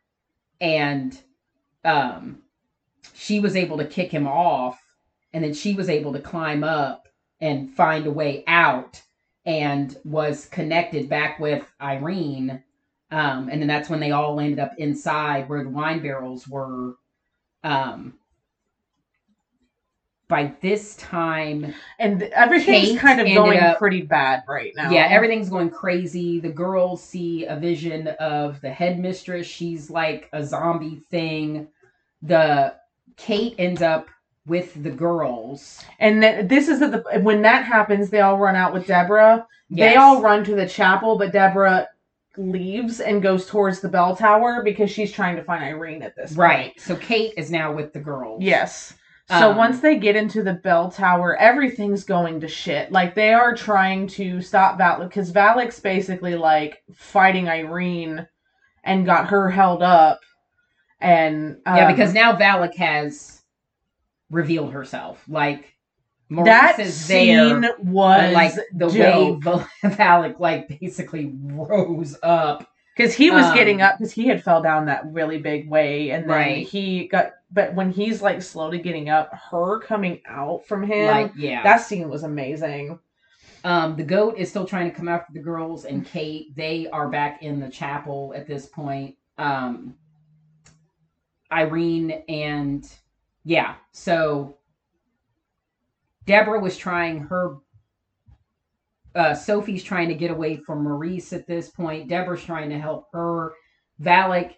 and um, she was able to kick him off, and then she was able to climb up and find a way out, and was connected back with Irene. Um, and then that's when they all ended up inside where the wine barrels were. Um, by this time, and everything's Kate kind of going up- pretty bad right now. yeah, everything's going crazy. The girls see a vision of the headmistress. She's like a zombie thing. The Kate ends up with the girls. And th- this is the when that happens, they all run out with Deborah. They all run to the chapel, but Deborah leaves and goes towards the bell tower because she's trying to find Irene at this point. right. So Kate is now with the girls. Yes. So Um, once they get into the bell tower, everything's going to shit. Like they are trying to stop Valak because Valak's basically like fighting Irene and got her held up. And um, yeah, because now Valak has revealed herself. Like Maurice that is scene there. was like the dope. way Valak like basically rose up. because he was Um, getting up because he had fell down that really big way and then Right. he got but when he's like slowly getting up her coming out from him Like yeah. that scene was amazing Um, the goat is still trying to come after the girls and Kate. They are back in the chapel at this point. Um, Irene and yeah, so Deborah was trying her. Uh, Sophie's trying to get away from Maurice at this point. Deborah's trying to help her. Valak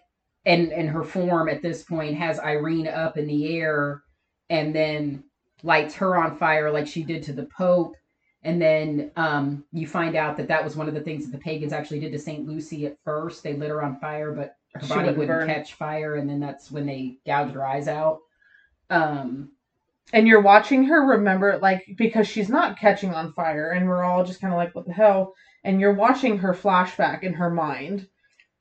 and and her form at this point has Irene up in the air and then lights her on fire like she did to the Pope and then um, you find out that that was one of the things that the pagans actually did to St. Lucy at first. They lit her on fire, but her She body wouldn't wouldn't burn. catch fire, and then that's when they gouged her eyes out. Um, and you're watching her remember like because she's not catching on fire and we're all just kind of like what the hell and you're watching her flashback in her mind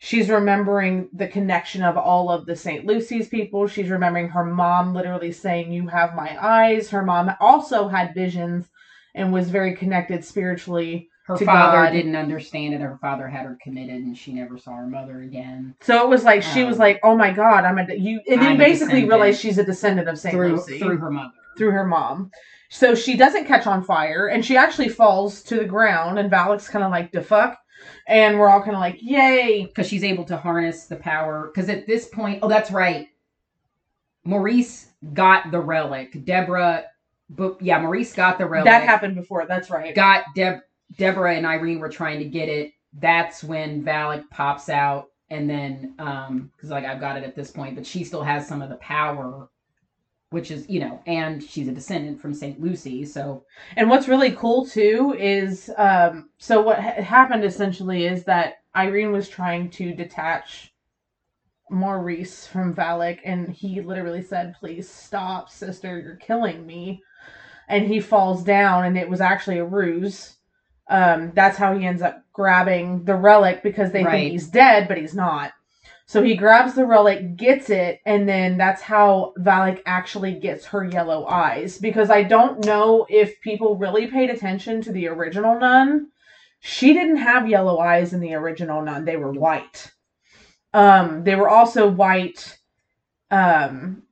she's remembering the connection of all of the st lucy's people she's remembering her mom literally saying you have my eyes her mom also had visions and was very connected spiritually her father God. didn't understand it. Her father had her committed, and she never saw her mother again so it was like she was Um, like oh my god i'm a you and then basically descendant. realize she's a descendant of st through lucy through her mother. through her mom. So she doesn't catch on fire and she actually falls to the ground and Valak's kind of like, the fuck? And we're all kind of like, yay. because she's able to harness the power. Because at this point, oh, that's right. Maurice got the relic. Deborah, but yeah, Maurice got the relic. That happened before. That's right. Got Deb, Deborah and Irene were trying to get it. That's when Valak pops out, and then um, because like I've got it at this point, but she still has some of the power, which is you know, and she's a descendant from Saint Lucy, so And what's really cool too is um so what ha- happened essentially is that Irene was trying to detach Maurice from Valak and he literally said, "Please stop, sister, you're killing me." And he falls down and it was actually a ruse. Um that's how he ends up grabbing the relic because they Right. think he's dead, but he's not. So he grabs the relic, gets it, and then that's how Valak actually gets her yellow eyes. Because I don't know if people really paid attention to the original nun. She didn't have yellow eyes in the original nun. They were white. Um, they were also white. Um,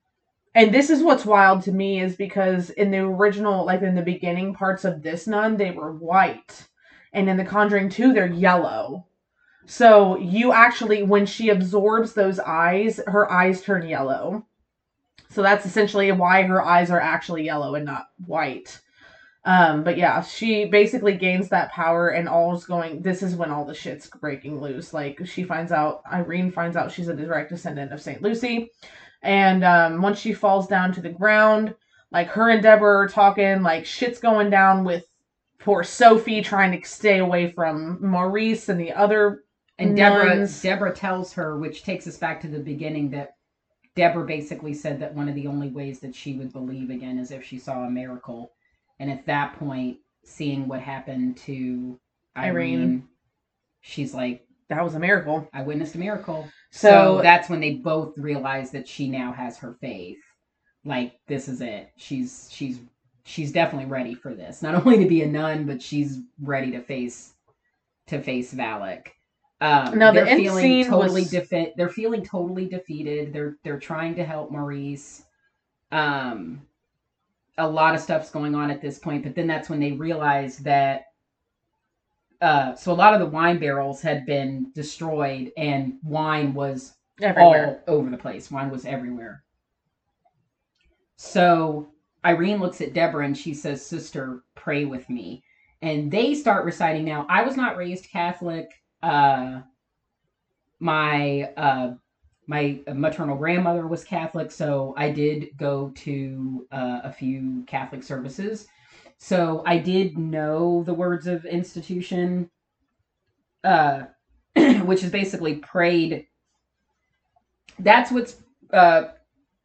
and this is what's wild to me is because in the original, like in the beginning parts of this nun, they were white. And in the Conjuring 2, they're yellow. So you actually, when she absorbs those eyes, her eyes turn yellow. So that's essentially why her eyes are actually yellow and not white. Um, but yeah, she basically gains that power and all's going. This is when all the shit's breaking loose. Like she finds out, Irene finds out she's a direct descendant of Saint Lucy, and um, once she falls down to the ground, like her and Deborah are talking, like shit's going down with poor Sophie trying to stay away from Maurice and the other And Deborah nuns. Deborah tells her, which takes us back to the beginning, that Deborah basically said that one of the only ways that she would believe again is if she saw a miracle. And at that point, seeing what happened to Irene. Irene, she's like, That was a miracle. I witnessed a miracle. So, So, that's when they both realize that she now has her faith. Like this is it. She's she's she's definitely ready for this. Not only to be a nun, but she's ready to face to face Valak. Um, Now, the they're end feeling scene totally was- They're feeling totally defeated. They're they're trying to help Maurice. Um, a lot of stuff's going on at this point, but then that's when they realize that. Uh, so a lot of the wine barrels had been destroyed, and wine was everywhere. all over the place. Wine was everywhere. So Irene looks at Deborah and she says, Sister, pray with me. And they start reciting now. I was not raised Catholic. Uh, my uh, my maternal grandmother was Catholic, so I did go to uh, a few Catholic services. So I did know the words of institution, uh, which is basically prayed that's what's uh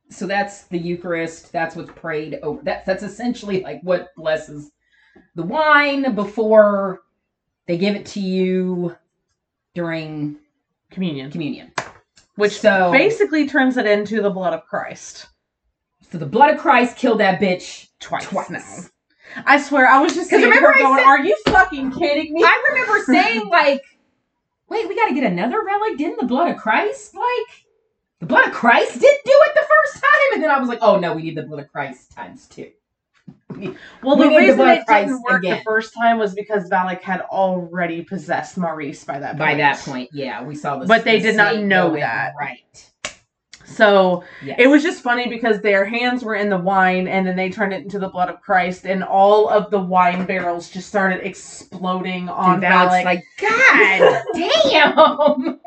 so that's the eucharist that's what's prayed over that's that's essentially like what blesses the wine before they give it to you during Communion. communion Which So- basically turns it into the blood of Christ. so the blood of christ killed that bitch Twice, Twice. now. I swear, I was just sitting remember going, said- "Are you fucking kidding me?" i remember saying like wait we gotta get another relic didn't the blood of christ like the blood of christ did do it the first time and then i was like oh no we need the blood of christ times two Well, the reason it didn't work the first time was because Valak had already possessed Maurice by that point. by that point yeah we saw this But they the did not know go in that. right So yes. it was just funny because their hands were in the wine and then they turned it into the blood of Christ and all of the wine barrels just started exploding on Dude, Valak's Valak. like, God damn!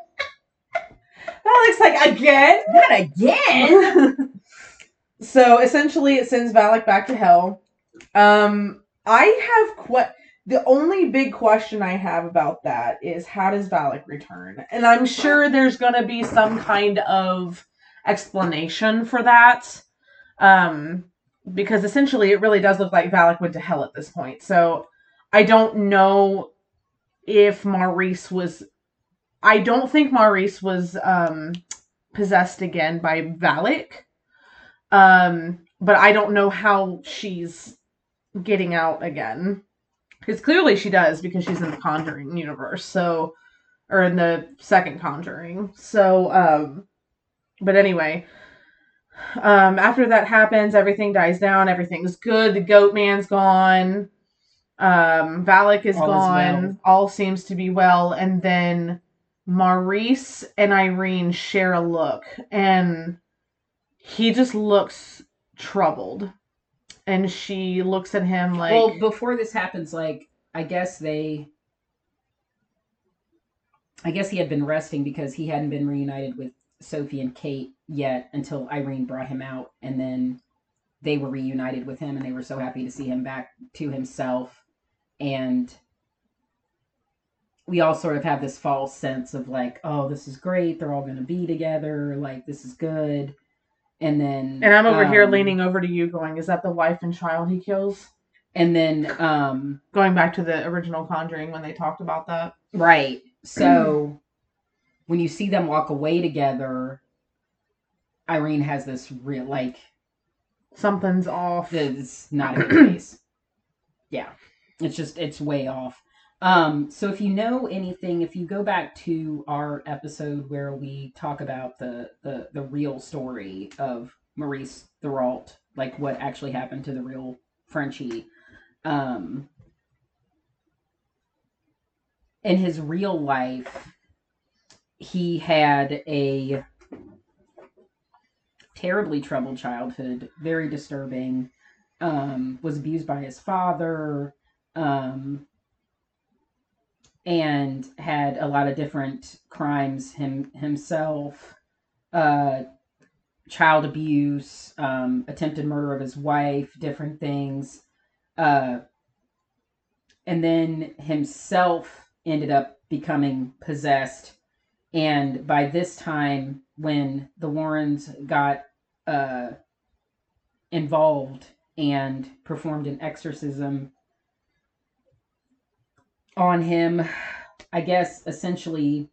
Valak's like, again? Not again! so essentially it sends Valak back to hell. Um I have que- the only big question I have about that is how does Valak return? And I'm sure there's going to be some kind of explanation for that. Um because essentially it really does look like Valak went to hell at this point. So I don't know if Maurice was I don't think Maurice was um possessed again by Valak. Um but I don't know how she's getting out again. Because clearly she does because she's in the Conjuring universe. So or in the second Conjuring. So um but anyway, um after that happens, everything dies down, everything's good, the goat man's gone. Um Valak is All is gone. well. All seems to be well and then Maurice and Irene share a look and he just looks troubled. And she looks at him like well, before this happens, like, I guess they. I guess he had been resting because he hadn't been reunited with Sophie and Kate yet until Irene brought him out, and then they were reunited with him, and they were so happy to see him back to himself. And we all sort of have this false sense of like, oh, this is great. They're all going to be together. Like, this is good. And then. And I'm over here um, leaning over to you going, Is that the wife and child he kills? And then, um, Going back to the original Conjuring when they talked about that. Right. So when you see them walk away together, Irene has this real like Something's off. it's not a good case. Yeah. It's just it's way off. Um so if you know anything, if you go back to our episode where we talk about the the, the real story of Maurice Theriault, like what actually happened to the real Frenchie, um in his real life, he had a terribly troubled childhood, very disturbing. Um, was abused by his father, um, and had a lot of different crimes him himself. Uh, child abuse, um, attempted murder of his wife, different things. Uh, and then himself ended up becoming possessed. And by this time, when the Warrens got uh, involved, and performed an exorcism on him. I guess essentially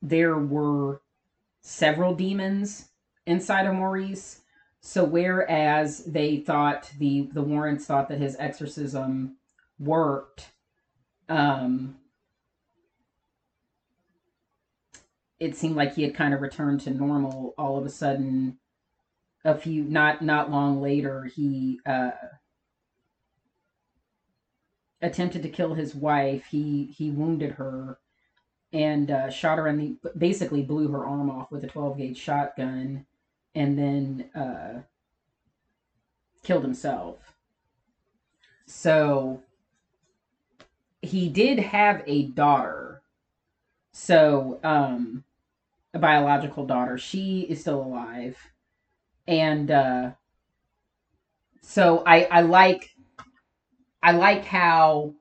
there were several demons inside of Maurice. So whereas they thought the the Warrens thought that his exorcism worked, um, it seemed like he had kind of returned to normal all of a sudden. A few not not long later, he uh, attempted to kill his wife. He he wounded her and uh, shot her in the basically blew her arm off with a 12 gauge shotgun and then uh, killed himself. So he did have a daughter. So um, a biological daughter. She is still alive. And uh, so I I like I like how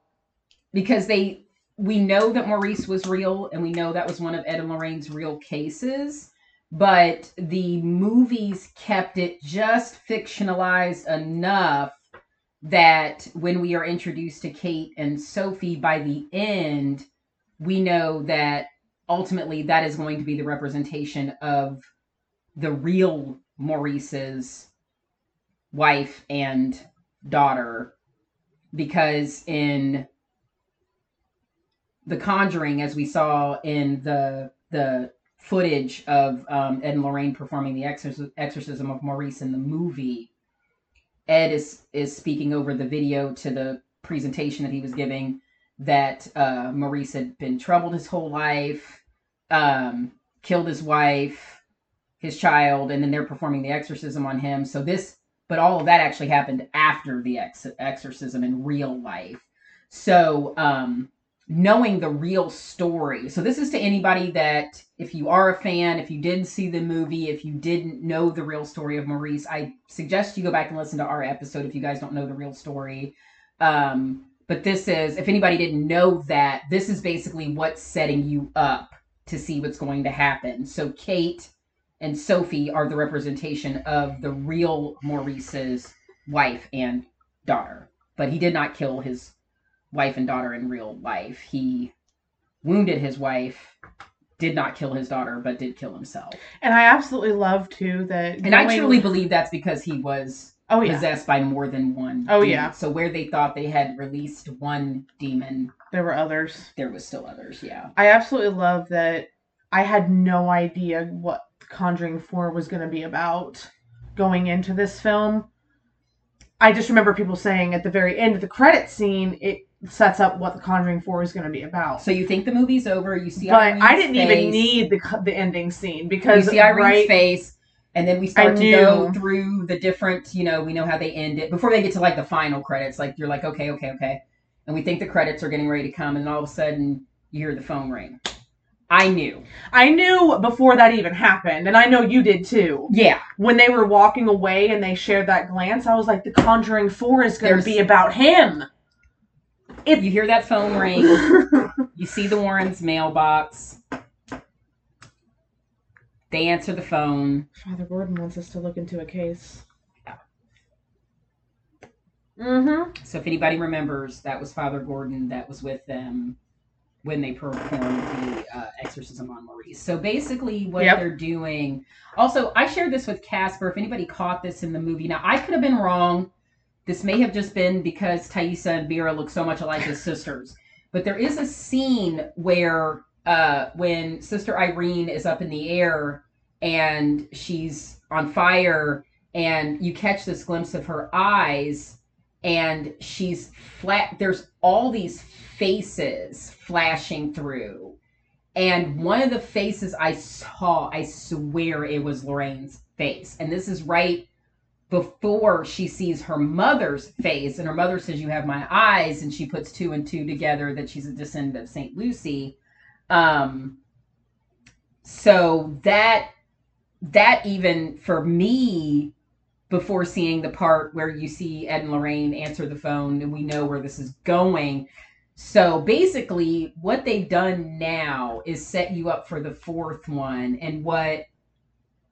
because they we know that Maurice was real and we know that was one of Ed and Lorraine's real cases, but the movies kept it just fictionalized enough that when we are introduced to Kate and Sophie by the end, we know that ultimately that is going to be the representation of the real Maurice's wife and daughter because in the Conjuring, as we saw in the the footage of um, Ed and Lorraine performing the exorcism of Maurice in the movie, Ed is is speaking over the video to the presentation that he was giving that uh, Maurice had been troubled his whole life, um, killed his wife, his child, and then they're performing the exorcism on him. So this, but all of that actually happened after the ex- exorcism in real life. So um, knowing the real story. So this is to anybody that if you are a fan, if you didn't see the movie, if you didn't know the real story of Maurice, I suggest you go back and listen to our episode if you guys don't know the real story. Um, but this is if anybody didn't know that, this is basically what's setting you up to see what's going to happen. So Kate and Sophie are the representation of the real Maurice's wife and daughter. But he did not kill his wife and daughter in real life. He wounded his wife, did not kill his daughter, but did kill himself. And I absolutely love too that. And I truly believe that's because he was oh, yeah. possessed by more than one. Oh demon. yeah. So where they thought they had released one demon, there were others. There was still others. Yeah. I absolutely love that. I had no idea what Conjuring Four was going to be about going into this film. I just remember people saying at the very end of the credit scene, it sets up what the Conjuring Four is going to be about. So you think the movie's over? You see, but Irene's I didn't face, even need the the ending scene because you see Irene's right, face, and then we start I to knew. go through the different. You know, we know how they end it before they get to like the final credits. Like you're like, okay, okay, okay, and we think the credits are getting ready to come, and all of a sudden you hear the phone ring. I knew. I knew before that even happened, and I know you did too. Yeah. When they were walking away and they shared that glance, I was like, "The Conjuring Four is going to be about him." If you hear that phone ring, you see the Warrens' mailbox. They answer the phone. Father Gordon wants us to look into a case. Mm-hmm. So if anybody remembers, that was Father Gordon that was with them when they perform the uh, exorcism on Maurice. So basically, what Yep. they're doing. Also, I shared this with Casper. If anybody caught this in the movie, now I could have been wrong. This may have just been because Taissa and Vera look so much alike as sisters. But there is a scene where uh, when Sister Irene is up in the air and she's on fire, and you catch this glimpse of her eyes, and she's flat. There's all these faces flashing through. And one of the faces I saw, I swear it was Lorraine's face. And this is right before she sees her mother's face. And her mother says, You have my eyes. And she puts two and two together that she's a descendant of St. Lucy. Um, so that that even for me before seeing the part where you see Ed and Lorraine answer the phone and we know where this is going. So basically, what they've done now is set you up for the fourth one. And what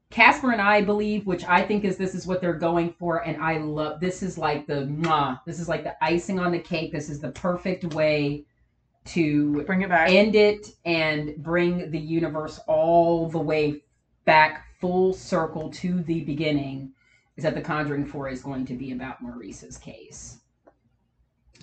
Casper and I believe, which I think is this is what they're going for, and I love this is like the mwah, this is like the icing on the cake. This is the perfect way to Bring it back. end it and bring the universe all the way back full circle to the beginning. Is that the Conjuring Four is going to be about Maurice's case.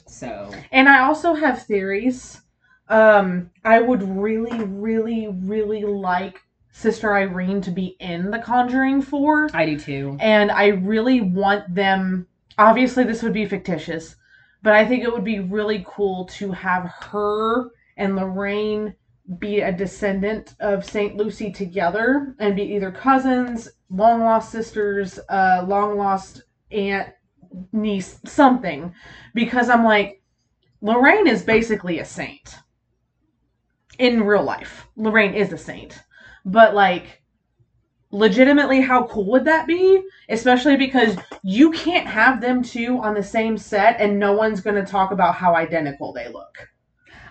So And I also have theories. Um, I would really, really, really like Sister Irene to be in The Conjuring 4. I do too. And I really want them. Obviously, this would be fictitious, but I think it would be really cool to have her and Lorraine be a descendant of St. Lucy together and be either cousins, long lost sisters, uh, long lost aunt, niece, something. Because I'm like, Lorraine is basically a saint in real life. Lorraine is a saint. But like legitimately how cool would that be? Especially because you can't have them two on the same set and no one's going to talk about how identical they look.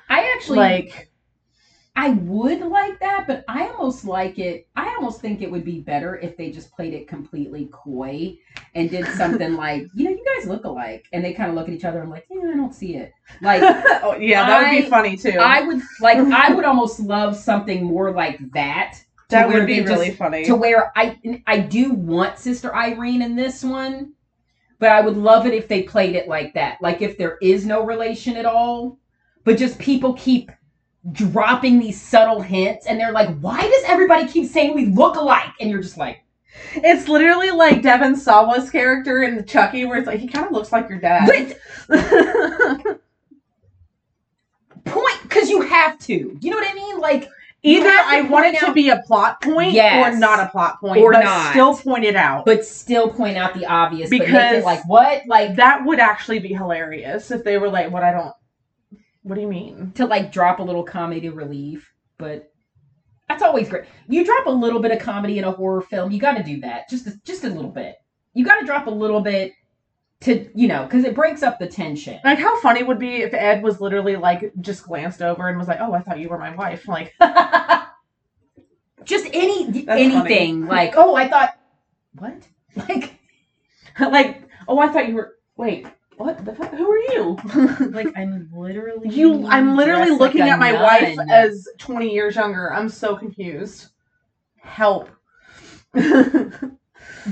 I actually Like I would like that, but I almost like it. I almost think it would be better if they just played it completely coy and did something like, you know, you guys look alike, and they kind of look at each other and like, yeah, I don't see it. Like oh, yeah, that would be funny too. I would like, I would almost love something more like that. that would be really just- funny. To where I, I do want Sister Irene in this one, but I would love it if they played it like that. Like if there is no relation at all, but just people keep dropping these subtle hints and they're like, why does everybody keep saying we look alike? And you're just like, It's literally like Devon Sawa's character in the Chucky, where it's like he kind of looks like your dad. but point, because you have to. You know what I mean? Like, Either I want it point to be a plot point Yes. or not a plot point, Or but not. still point it out. but still point out the obvious. Because- like, what? Like, that would actually be hilarious if they were like, "What I don't." What do you mean? to like drop a little comedy relief, but that's always great. You drop a little bit of comedy in a horror film, you got to do that. Just a, just a little bit. You got to drop a little bit to, you know, cuz it breaks up the tension. Like, how funny would be if Ed was literally like just glanced over and was like, "Oh, I thought you were my wife." Like, just any That's anything like, "Oh, I thought what?" Like like, "Oh, I thought you were." Wait, what? The fuck? Who are you? like I'm literally you. I'm literally looking like at my wife as 20 years younger. I'm so confused. Help.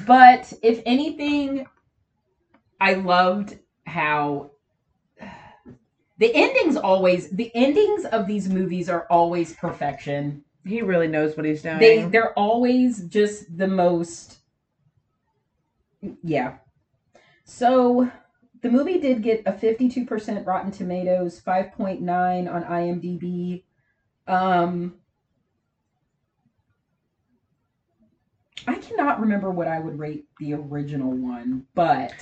But if anything, I loved how the endings always the endings of these movies are always perfection. he really knows what he's doing. They they're always just the most yeah. So the movie did get a 52% Rotten Tomatoes, 5.9 on IMDb. Um I cannot remember what I would rate the original one, but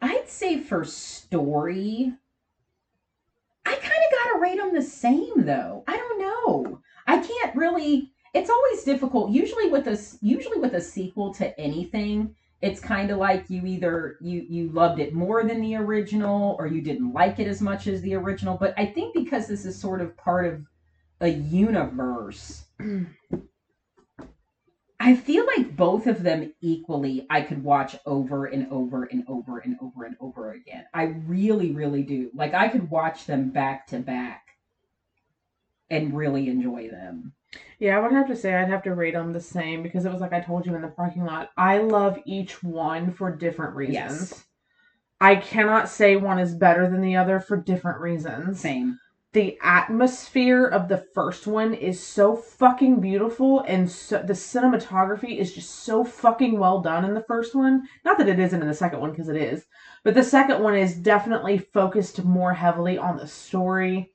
I'd say for story, I kind of got to rate them the same though. I don't know. I can't really. It's always difficult. Usually with a usually with a sequel to anything, it's kind of like you either you you loved it more than the original or you didn't like it as much as the original. But I think because this is sort of part of a universe, I feel like both of them equally I could watch over and over and over and over and over again. I really, really do. Like I could watch them back to back and really enjoy them. Yeah, I would have to say I'd have to rate them the same because it was like I told you in the parking lot. I love each one for different reasons. Yes. I cannot say one is better than the other for different reasons. Same. The atmosphere of the first one is so fucking beautiful and so, the cinematography is just so fucking well done in the first one. Not that it isn't in the second one because it is. But the second one is definitely focused more heavily on the story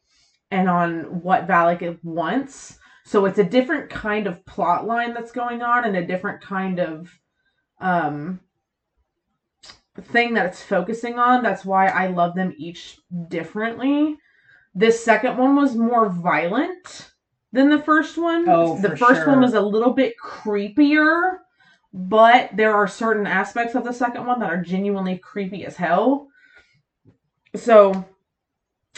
and on what Valak wants. So it's a different kind of plot line that's going on and a different kind of um thing that it's focusing on. That's why I love them each differently. This second one was more violent than the first one. Oh, the first one was a little bit creepier, but there are certain aspects of the second one that are genuinely creepy as hell. So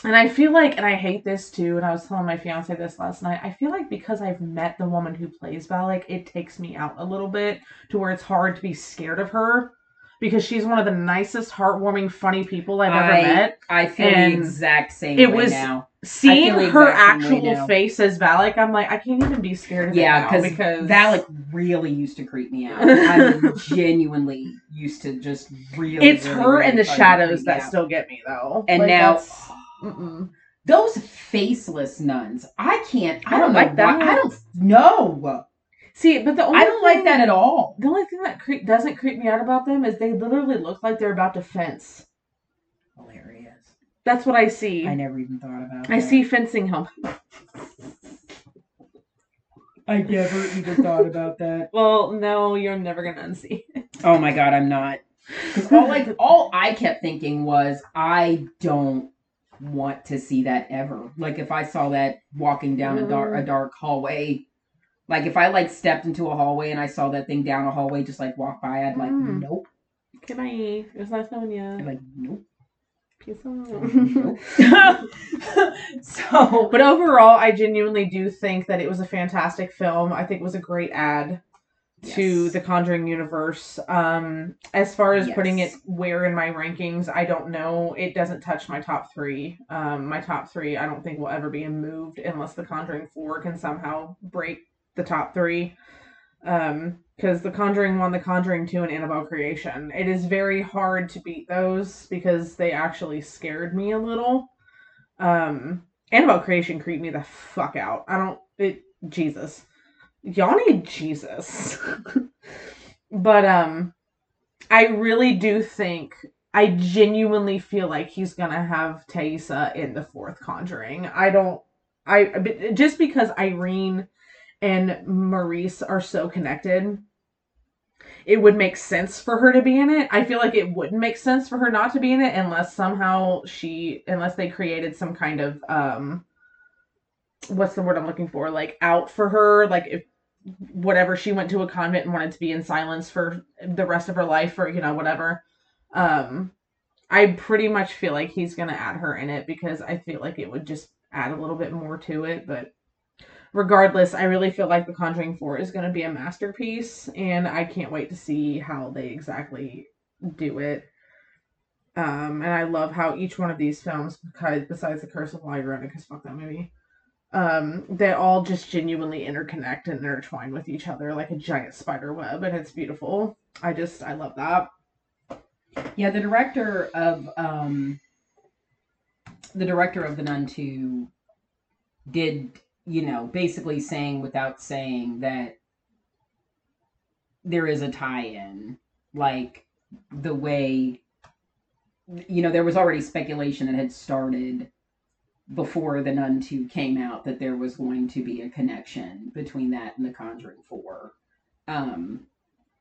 and I feel like, and I hate this too, and I was telling my fiance this last night. I feel like because I've met the woman who plays Valak, it takes me out a little bit to where it's hard to be scared of her because she's one of the nicest, heartwarming, funny people I've ever I- met. I feel And the exact same it way was- now. Seeing her exact same way actual face as Valak, I'm like, I can't even be scared of Yeah, it now because Valak really used to creep me out. I genuinely used to just really. It's really, her really and the shadows that out. still get me though. And Like, now- mm-mm. those faceless nuns. I can't. I, I don't, don't like that. that. I don't know. see, but the only I don't like that at all. The only thing that cre- doesn't creep me out about them is they literally look like they're about to fence. Hilarious. That's what I see. I never even thought about. I that. see fencing helmet. I never even thought about that. Well, no, you're never gonna unsee. it. Oh my god, I'm not. All like all I kept thinking was I don't want to see that ever. Like if I saw that walking down a dark a dark hallway, like if I like stepped into a hallway and I saw that thing down a hallway just like walk by, I'd like Mm. nope. Okay, bye. It was nice knowing you. like nope. Peace out. so but overall, I genuinely do think that it was a fantastic film. I think it was a great ad to Yes. the Conjuring universe. Um, as far as putting it where in my rankings, I don't know. It doesn't touch my top three. Um, my top three, I don't think will ever be moved unless the Conjuring Four can somehow break the top three. Um, because the Conjuring One, the Conjuring Two, and Annabelle Creation, it is very hard to beat those because they actually scared me a little. Um, Annabelle Creation creeped me the fuck out. I don't. It Jesus y'all need Jesus. but um I really do think I genuinely feel like he's gonna have Taissa in the fourth Conjuring. I don't I just because Irene and Maurice are so connected, it would make sense for her to be in it. I feel like it wouldn't make sense for her not to be in it unless somehow she unless they created some kind of um what's the word I'm looking for? Like out for her, like if whatever she went to a convent and wanted to be in silence for the rest of her life or you know whatever. Um i pretty much feel like he's gonna add her in it because i feel like it would just add a little bit more to it but regardless i really feel like the conjuring 4 is going to be a masterpiece and i can't wait to see how they exactly do it. Um and i love how each one of these films because besides the curse of la llorona because fuck that movie um they all just genuinely interconnect and intertwine with each other like a giant spider web and it's beautiful i just i love that Yeah, the director of um the director of the Nun 2 did, you know, basically saying without saying that there is a tie-in. Like the way you know, there was already speculation that had started before the Nun 2 came out that there was going to be a connection between that and the Conjuring 4. Um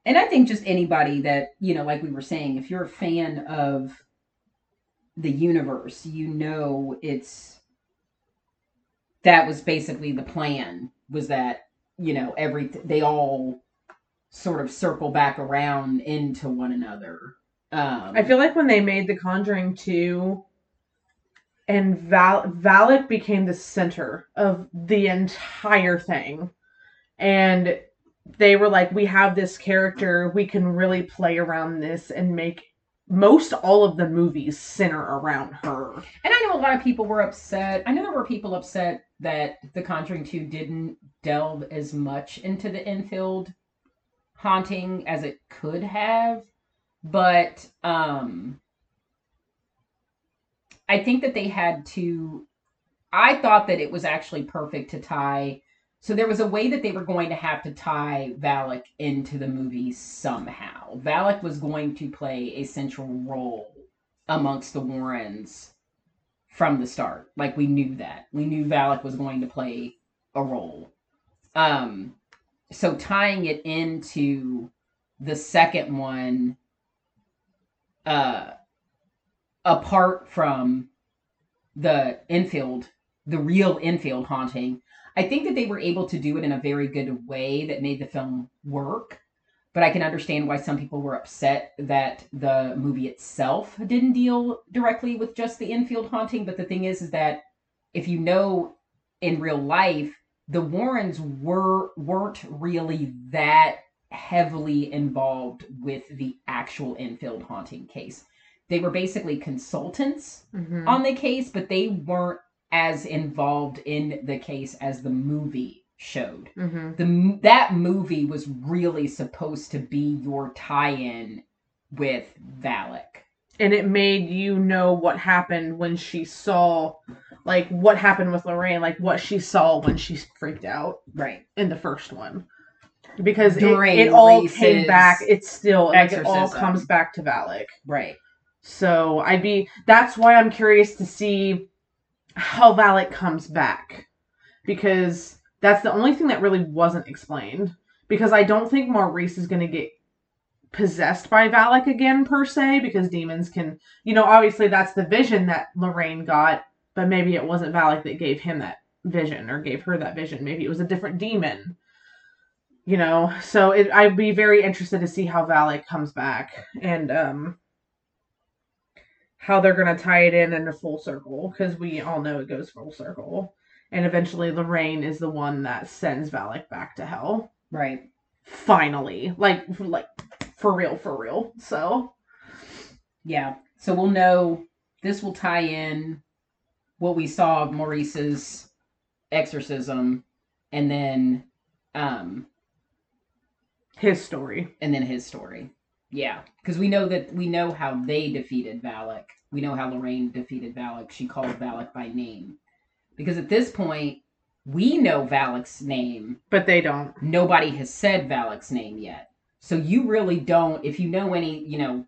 and I think just anybody that, you know, like we were saying, if you're a fan of the universe, you know it's that was basically the plan was that, you know, every they all sort of circle back around into one another. Um i feel like when they made the conjuring 2 and Val- Valak became the center of the entire thing and they were like we have this character we can really play around this and make most all of the movies center around her And I know a lot of people were upset. I know there were people upset that The Conjuring 2 didn't delve as much into the Enfield haunting as it could have. But um I think that they had to I thought that it was actually perfect to tie so there was a way that they were going to have to tie Valak into the movie somehow. Valak was going to play a central role amongst the Warrens from the start. Like we knew that. We knew Valak was going to play a role. Um so tying it into the second one uh apart from the Enfield, the real Enfield haunting, I think that they were able to do it in a very good way that made the film work. but I can understand why some people were upset that the movie itself didn't deal directly with just the Enfield haunting. But the thing is, is that if you know in real life, the Warrens were weren't really that heavily involved with the actual Enfield haunting case. They were basically consultants Mhm. on the case, but they weren't as involved in the case as the movie showed. Mhm. The that movie was really supposed to be your tie-in with Valak. and it made you know what happened when she saw like what happened with Lorraine, like what she saw when she freaked out Right. in the first one. Because it, During it all came back. It's still like it all comes back to Valak. Right. So I'd be that's why I'm curious to see how Valak comes back. Because that's the only thing that really wasn't explained. Because I don't think Maurice is gonna get possessed by Valak again per se, because demons can you know, obviously that's the vision that Lorraine got, but maybe it wasn't Valak that gave him that vision or gave her that vision. Maybe it was a different demon. You know, so it, I'd be very interested to see how Valak comes back and um how they're gonna tie it in in a full circle because we all know it goes full circle, and eventually Lorraine is the one that sends Valak back to hell. Right. Finally, like like for real, for real. So Yeah. So we'll know this will tie in what we saw of Maurice's exorcism and then um his story. and then his story. Yeah, because we know that we know how they defeated Valak. We know how Lorraine defeated Valak. She called Valak by name. Because at this point, we know Valak's name. But they don't. Nobody has said Valak's name yet. So you really don't, if you know any, you know,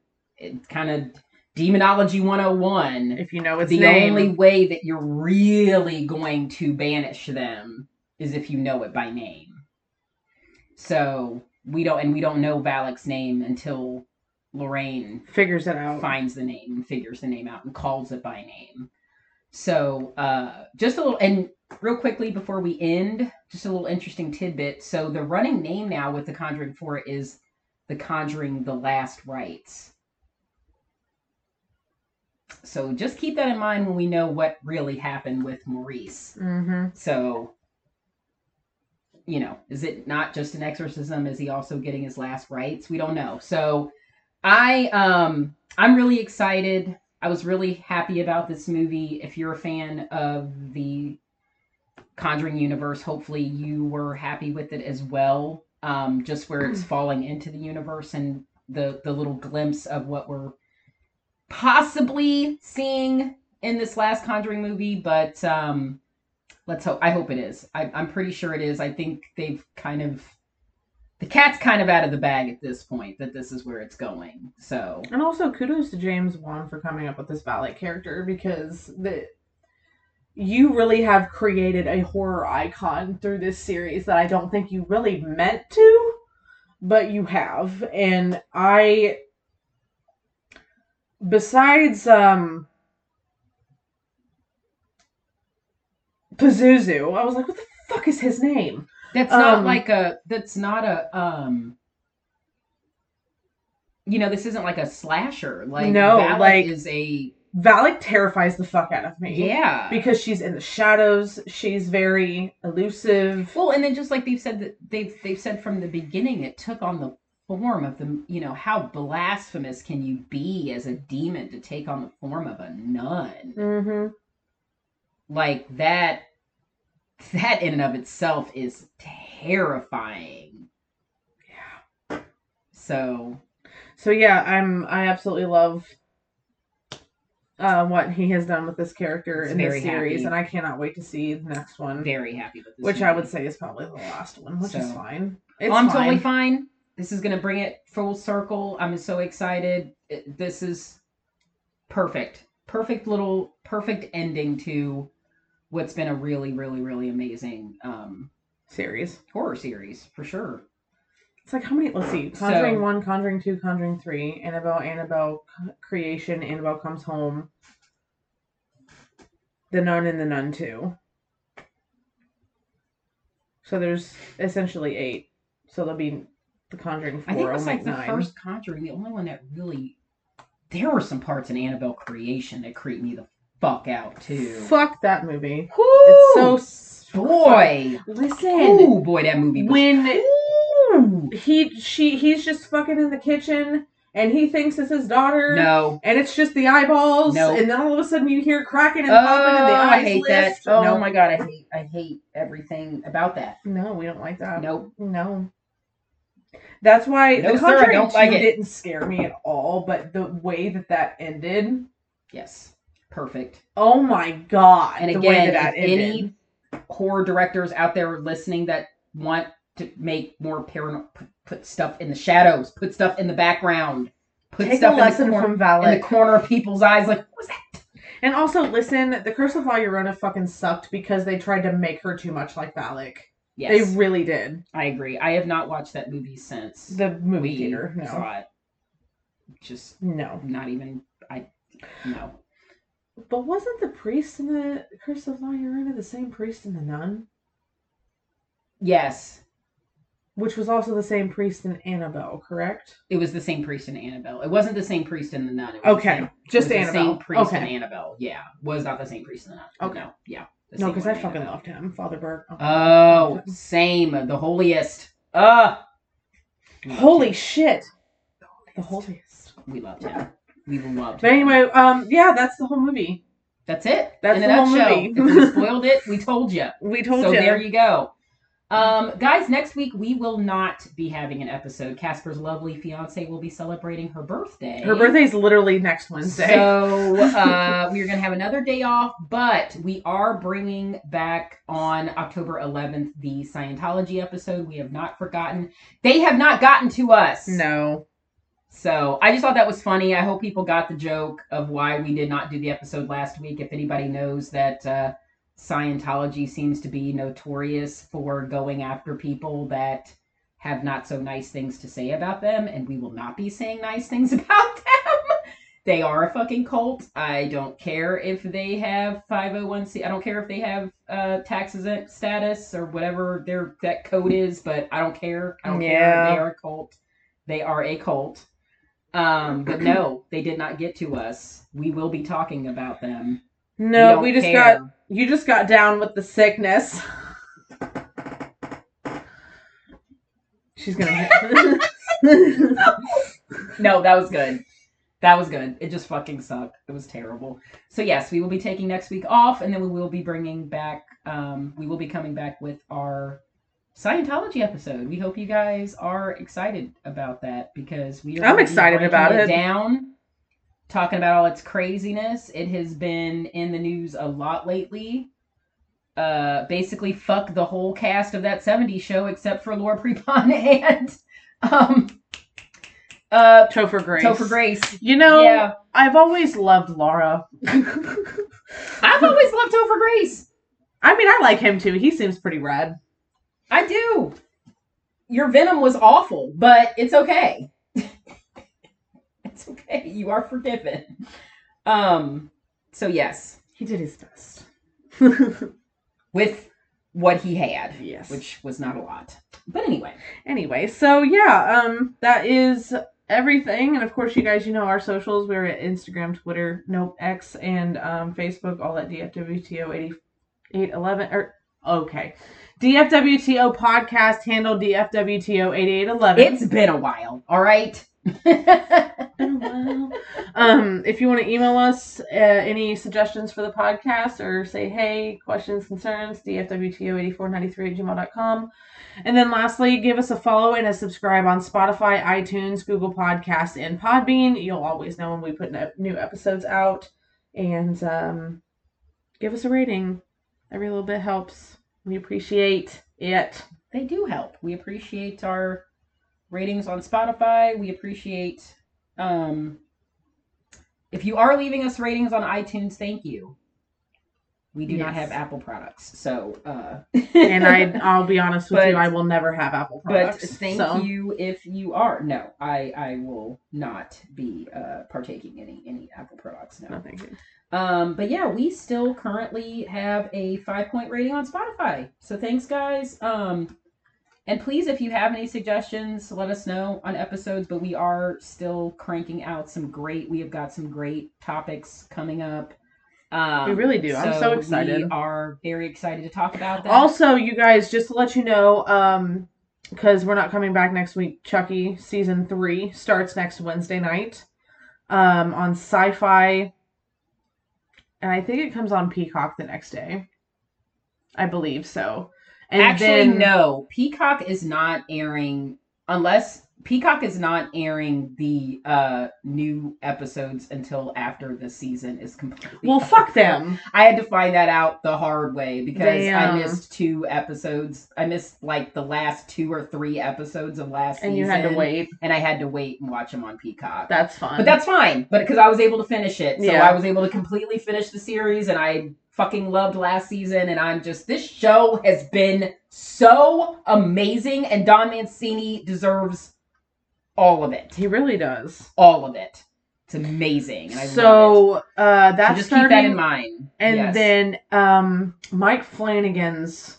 kind of demonology 101, If you know its the name. only way that you're really going to banish them is if you know it by name. So we don't, and we don't know Valak's name until Lorraine figures it out. finds the name and figures the name out and calls it by name. So uh, just a little, and real quickly before we end, just a little interesting tidbit. So the running name now with the Conjuring Four is the Conjuring: The Last Rites. So just keep that in mind when we know what really happened with Maurice. Mm-hmm. So, you know, is it not just an exorcism? Is he also getting his last rites? We don't know. So, I um I'm really excited. I was really happy about this movie. If you're a fan of the Conjuring universe, hopefully you were happy with it as well. Um, just where it's falling into the universe and the the little glimpse of what we're possibly seeing in this last Conjuring movie, but um, let's hope. I hope it is. I, I'm pretty sure it is. I think they've kind of the cat's kind of out of the bag at this point that this is where it's going. So And also kudos to James Wan for coming up with this Valak character because the you really have created a horror icon through this series that I don't think you really meant to, but you have. And I besides um Pazuzu, I was like, what the fuck is his name? that's not Um, like a. That's not a. um You know, this isn't like a slasher. Like No, Valak like- is a Valak terrifies the fuck out of me. yeah. because she's in the shadows. She's very elusive. Well, and then just like they've said that they've they've said from the beginning, it took on the form of the you know how blasphemous can you be as a demon to take on the form of a nun Mm-hmm. Like that that in and of itself is terrifying Yeah. so So yeah, I'm. I absolutely love uh, what he has done with this character It's in this series, happy. and I cannot wait to see the next one, very happy with this which I would say is probably the last one, which is fine. It's Oh, I'm fine. totally fine. This is gonna bring it full circle. I'm so excited. It- this is perfect. Perfect little perfect ending to what's been a really, really, really amazing um series. horror series for sure. It's like how many? Let's see. Conjuring So- one, Conjuring two, Conjuring three, Annabelle, Annabelle creation, Annabelle comes home, the Nun and the Nun two. So there's essentially eight. So there'll be The Conjuring Four. I think it was like the nine. first Conjuring, the only one that really there were some parts in Annabelle Creation that creeped me the fuck out too. Fuck that movie. Woo! It's so boy. Listen, Oh boy, that movie was when Ooh. he she he's just fucking in the kitchen and he thinks it's his daughter. No. And it's just the eyeballs, No. and then all of a sudden you hear cracking and Oh, popping, and the oh, eyes I hate lift. that. Oh no, my god, I hate I hate everything about that. no, we don't like that. Nope. No. That's why No, the sir, I Conjuring don't 2 like it. didn't scare me at all, but the way that that ended, Yes. Perfect. oh my god! And again, that any horror directors out there listening that want to make more paranormal, put, put stuff in the shadows, put stuff in the background, put take a stuff lesson in, the cor- from in the corner of people's eyes. Like, what was that? And also, listen, The Curse of La Llorona fucking sucked because they tried to make her too much like Valak. Yes, They really did. I agree. I have not watched that movie since The movie theater. No. saw it. Just No. not even. I no. But wasn't the priest in the Curse of La Llorona the same priest in the Nun? Yes, Which was also the same priest in Annabelle, correct? it was the same priest in Annabelle. It wasn't the same priest in the Nun. It was the Okay, same- just Annabelle. The same priest in okay. Annabelle. Yeah, was not the same priest in the Nun. Okay. No, yeah. No, because I fucking loved him, Father Burke. Oh, same. The holiest. Uh holy shit! The holiest. We loved him. We loved But anyway, um, yeah, that's the whole movie. that's it. That's In the whole nutshell. movie. if we spoiled it, we told you. We told so you. there you go. Um, guys, next week we will not be having an episode. Casper's lovely fiance will be celebrating her birthday. Her birthday's literally next Wednesday. So uh, we're going to have another day off, but we are bringing back on October 11th the Scientology episode. We have not forgotten. They have not gotten to us. no. So I just thought that was funny. I hope people got the joke of why we did not do the episode last week. If anybody knows that uh, Scientology seems to be notorious for going after people that have not so nice things to say about them, and we will not be saying nice things about them. They are a fucking cult. I don't care if they have 501c. I don't care if they have uh, tax exempt status or whatever their that code is, but I don't care. I don't care. They are a cult. They are a cult. Um, but no, they did not get to us. We will be talking about them. No, don't we just care. got you just got down with the sickness. She's gonna No, that was good. That was good. It just fucking sucked. It was terrible. So yes, we will be taking next week off, and then we will be bringing back. Um, we will be coming back with our Scientology episode. We hope you guys are excited about that because we are. I'm excited about it. Down, talking about all its craziness. It has been in the news a lot lately. Uh, basically, fuck the whole cast of that '70s show except for Laura Prepon and um, uh, Topher Grace. Topher Grace. You know, Yeah, I've always loved Laura. I've always loved Topher Grace. I mean, I like him too. He seems pretty rad. I do. Your Venom was awful, but it's okay. it's okay. You are forgiven. Um. So yes, He did his best. with what he had, yes. which was not a lot. But anyway, anyway, so yeah, um, that is everything. And of course, you guys, you know our socials. We're at Instagram, Twitter, nope, X, and um, Facebook, all at DFWTO eighty eight eleven. Or okay, DFWTO podcast handle DFWTO eighty eight eleven. it's been a while. All right. um, if you want to email us uh, any suggestions for the podcast or say hey, questions, concerns, dfwto8493 at gmail.com. And then lastly, give us a follow and a subscribe on Spotify, iTunes, Google Podcasts, and Podbean. You'll always know when we put new episodes out. And um, give us a rating. Every little bit helps. We appreciate it. they do help. We appreciate our ratings on Spotify. We appreciate um if you are leaving us ratings on iTunes, thank you. We do not have Apple products. So uh And I, I'll be honest with But- you, I will never have Apple products. but thank so. you if you are. No, I I will not be uh partaking any any Apple products. No. No, thank you. Um, but yeah, we still currently have a five point rating on Spotify. So thanks, guys. Um, And please, if you have any suggestions, let us know on episodes. But we are still cranking out some great. We have got some great topics coming up. Um, We really do. I'm so excited. We are very excited to talk about that. Also, you guys, just to let you know, um, because we're not coming back next week, Chucky season three starts next Wednesday night, um, on Syfy, and I think it comes on Peacock the next day. I believe so. And Actually, then, no. Peacock is not airing unless Peacock is not airing the uh new episodes until after the season is complete. Well, fuck them. I had to find that out the hard way because I missed two episodes. I missed like the last two or three episodes of last And season, you had to wait. and I had to wait and watch them on Peacock. That's fine. But that's fine. But because I was able to finish it, so Yeah. I was able to completely finish the series, and I fucking loved last season. And I'm just this show has been so amazing, and Don Mancini deserves all of it, he really does. all of it. It's amazing, and I love it. So uh, So that's just starting, keep that in mind. and Yes. then um, Mike Flanagan's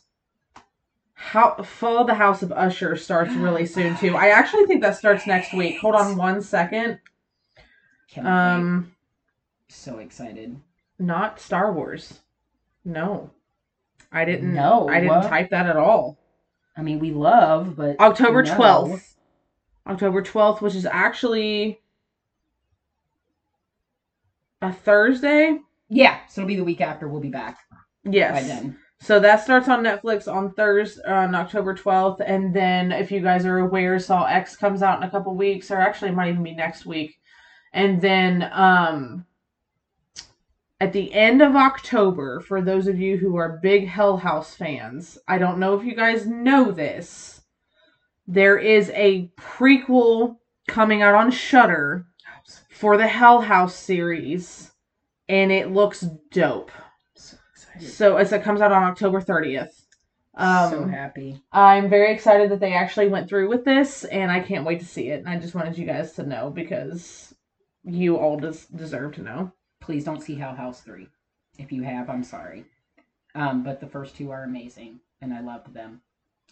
how Fall of the House of Usher starts really soon too. I actually think that starts next week. Hold on one second. Can't wait. Um, so excited. not Star Wars. No, I didn't. No. I didn't type that at all. I mean, we love, but October no. October twelfth, which is actually a Thursday. Yeah, so it'll be the week after. We'll be back Yes. by then. So that starts on Netflix on Thursday, on October 12th. And then, if you guys are aware, Saw X comes out in a couple weeks, or actually, it might even be next week. And then, um, at the end of October, for those of you who are big Hell House fans, I don't know if you guys know this, there is a prequel coming out on Shudder for the Hell House series, and it looks dope. So excited. So as it comes out on October 30th. Um, so happy. I'm very excited that they actually went through with this, and I can't wait to see it. And I just wanted you guys to know because you all des- deserve to know. please don't see Hell House 3. If you have, I'm sorry. Um, but the first two are amazing, and I loved them.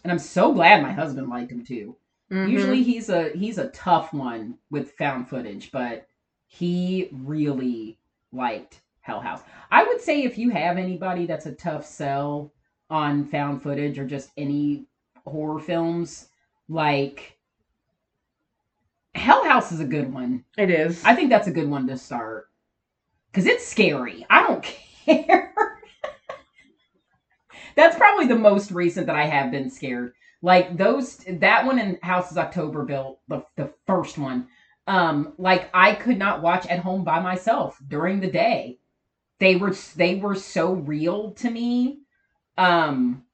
And I'm so glad my husband liked him too. Mhm. Usually he's a he's a tough one with found footage, but he really liked Hell House. I would say if you have anybody that's a tough sell on found footage or just any horror films, like Hell House is a good one. it is. I think that's a good one to start. Cause it's scary. I don't care. That's probably the most recent that I have been scared. Like those that one in House is October built, the the first one. Um, like I could not watch at home by myself during the day. They were they were so real to me. Um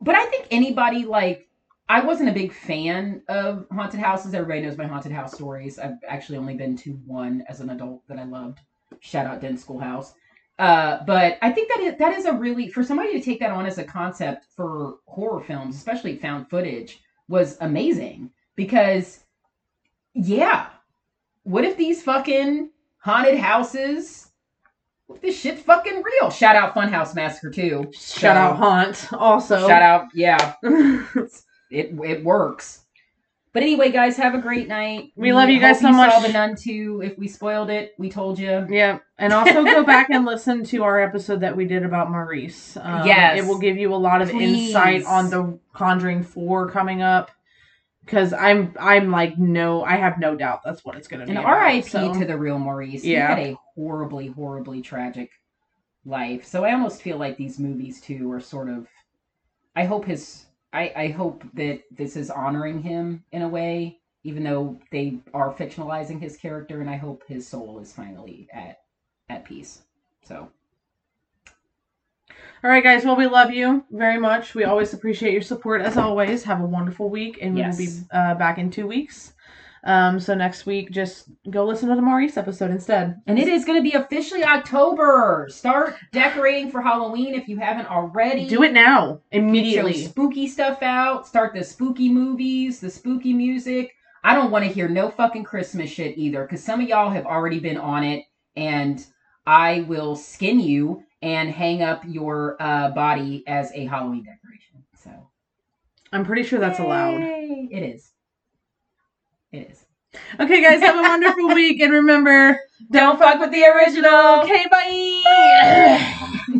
but I think anybody like I wasn't a big fan of haunted houses. Everybody knows my haunted house stories. I've actually only been to one as an adult that I loved. Shout out Dent Schoolhouse. Uh, but I think that is, that is a really for somebody to take that on as a concept for horror films, especially found footage, was amazing because yeah, what if these fucking haunted houses? This shit's fucking real? Shout out Funhouse Massacre too. Shout out Haunt. Also, Shout out, yeah, it it works. But anyway, guys, have a great night. We love you guys so much. Saw the Nun too. If we spoiled it, we told you. yeah, and also go back and listen to our episode that we did about Maurice. Um, Yes. it will give you a lot of insight on the Conjuring Four coming up. Because I'm, I'm like, no, I have no doubt that's what it's going to be. And about, R.I.P. so. to the real Maurice. Yeah. He had a horribly, horribly tragic life. So I almost feel like these movies too are sort of. I hope his. I I hope that this is honoring him in a way, even though they are fictionalizing his character, and I hope his soul is finally at at peace. So All right, guys. Well, we love you very much. We always appreciate your support as always. Have a wonderful week, and we will be uh, back in two weeks. Um, so next week, just go listen to the Maurice episode instead. And it is going to be officially October. Start decorating for Halloween if you haven't already. Do it now, immediately. spooky stuff out. Start the spooky movies, the spooky music. I don't want to hear no fucking Christmas shit either, because some of y'all have already been on it, and I will skin you and hang up your uh, body as a Halloween decoration. So I'm pretty sure that's allowed. It is. It is. Okay, guys, have a wonderful week, and remember, Don't fuck with the original. okay, bye.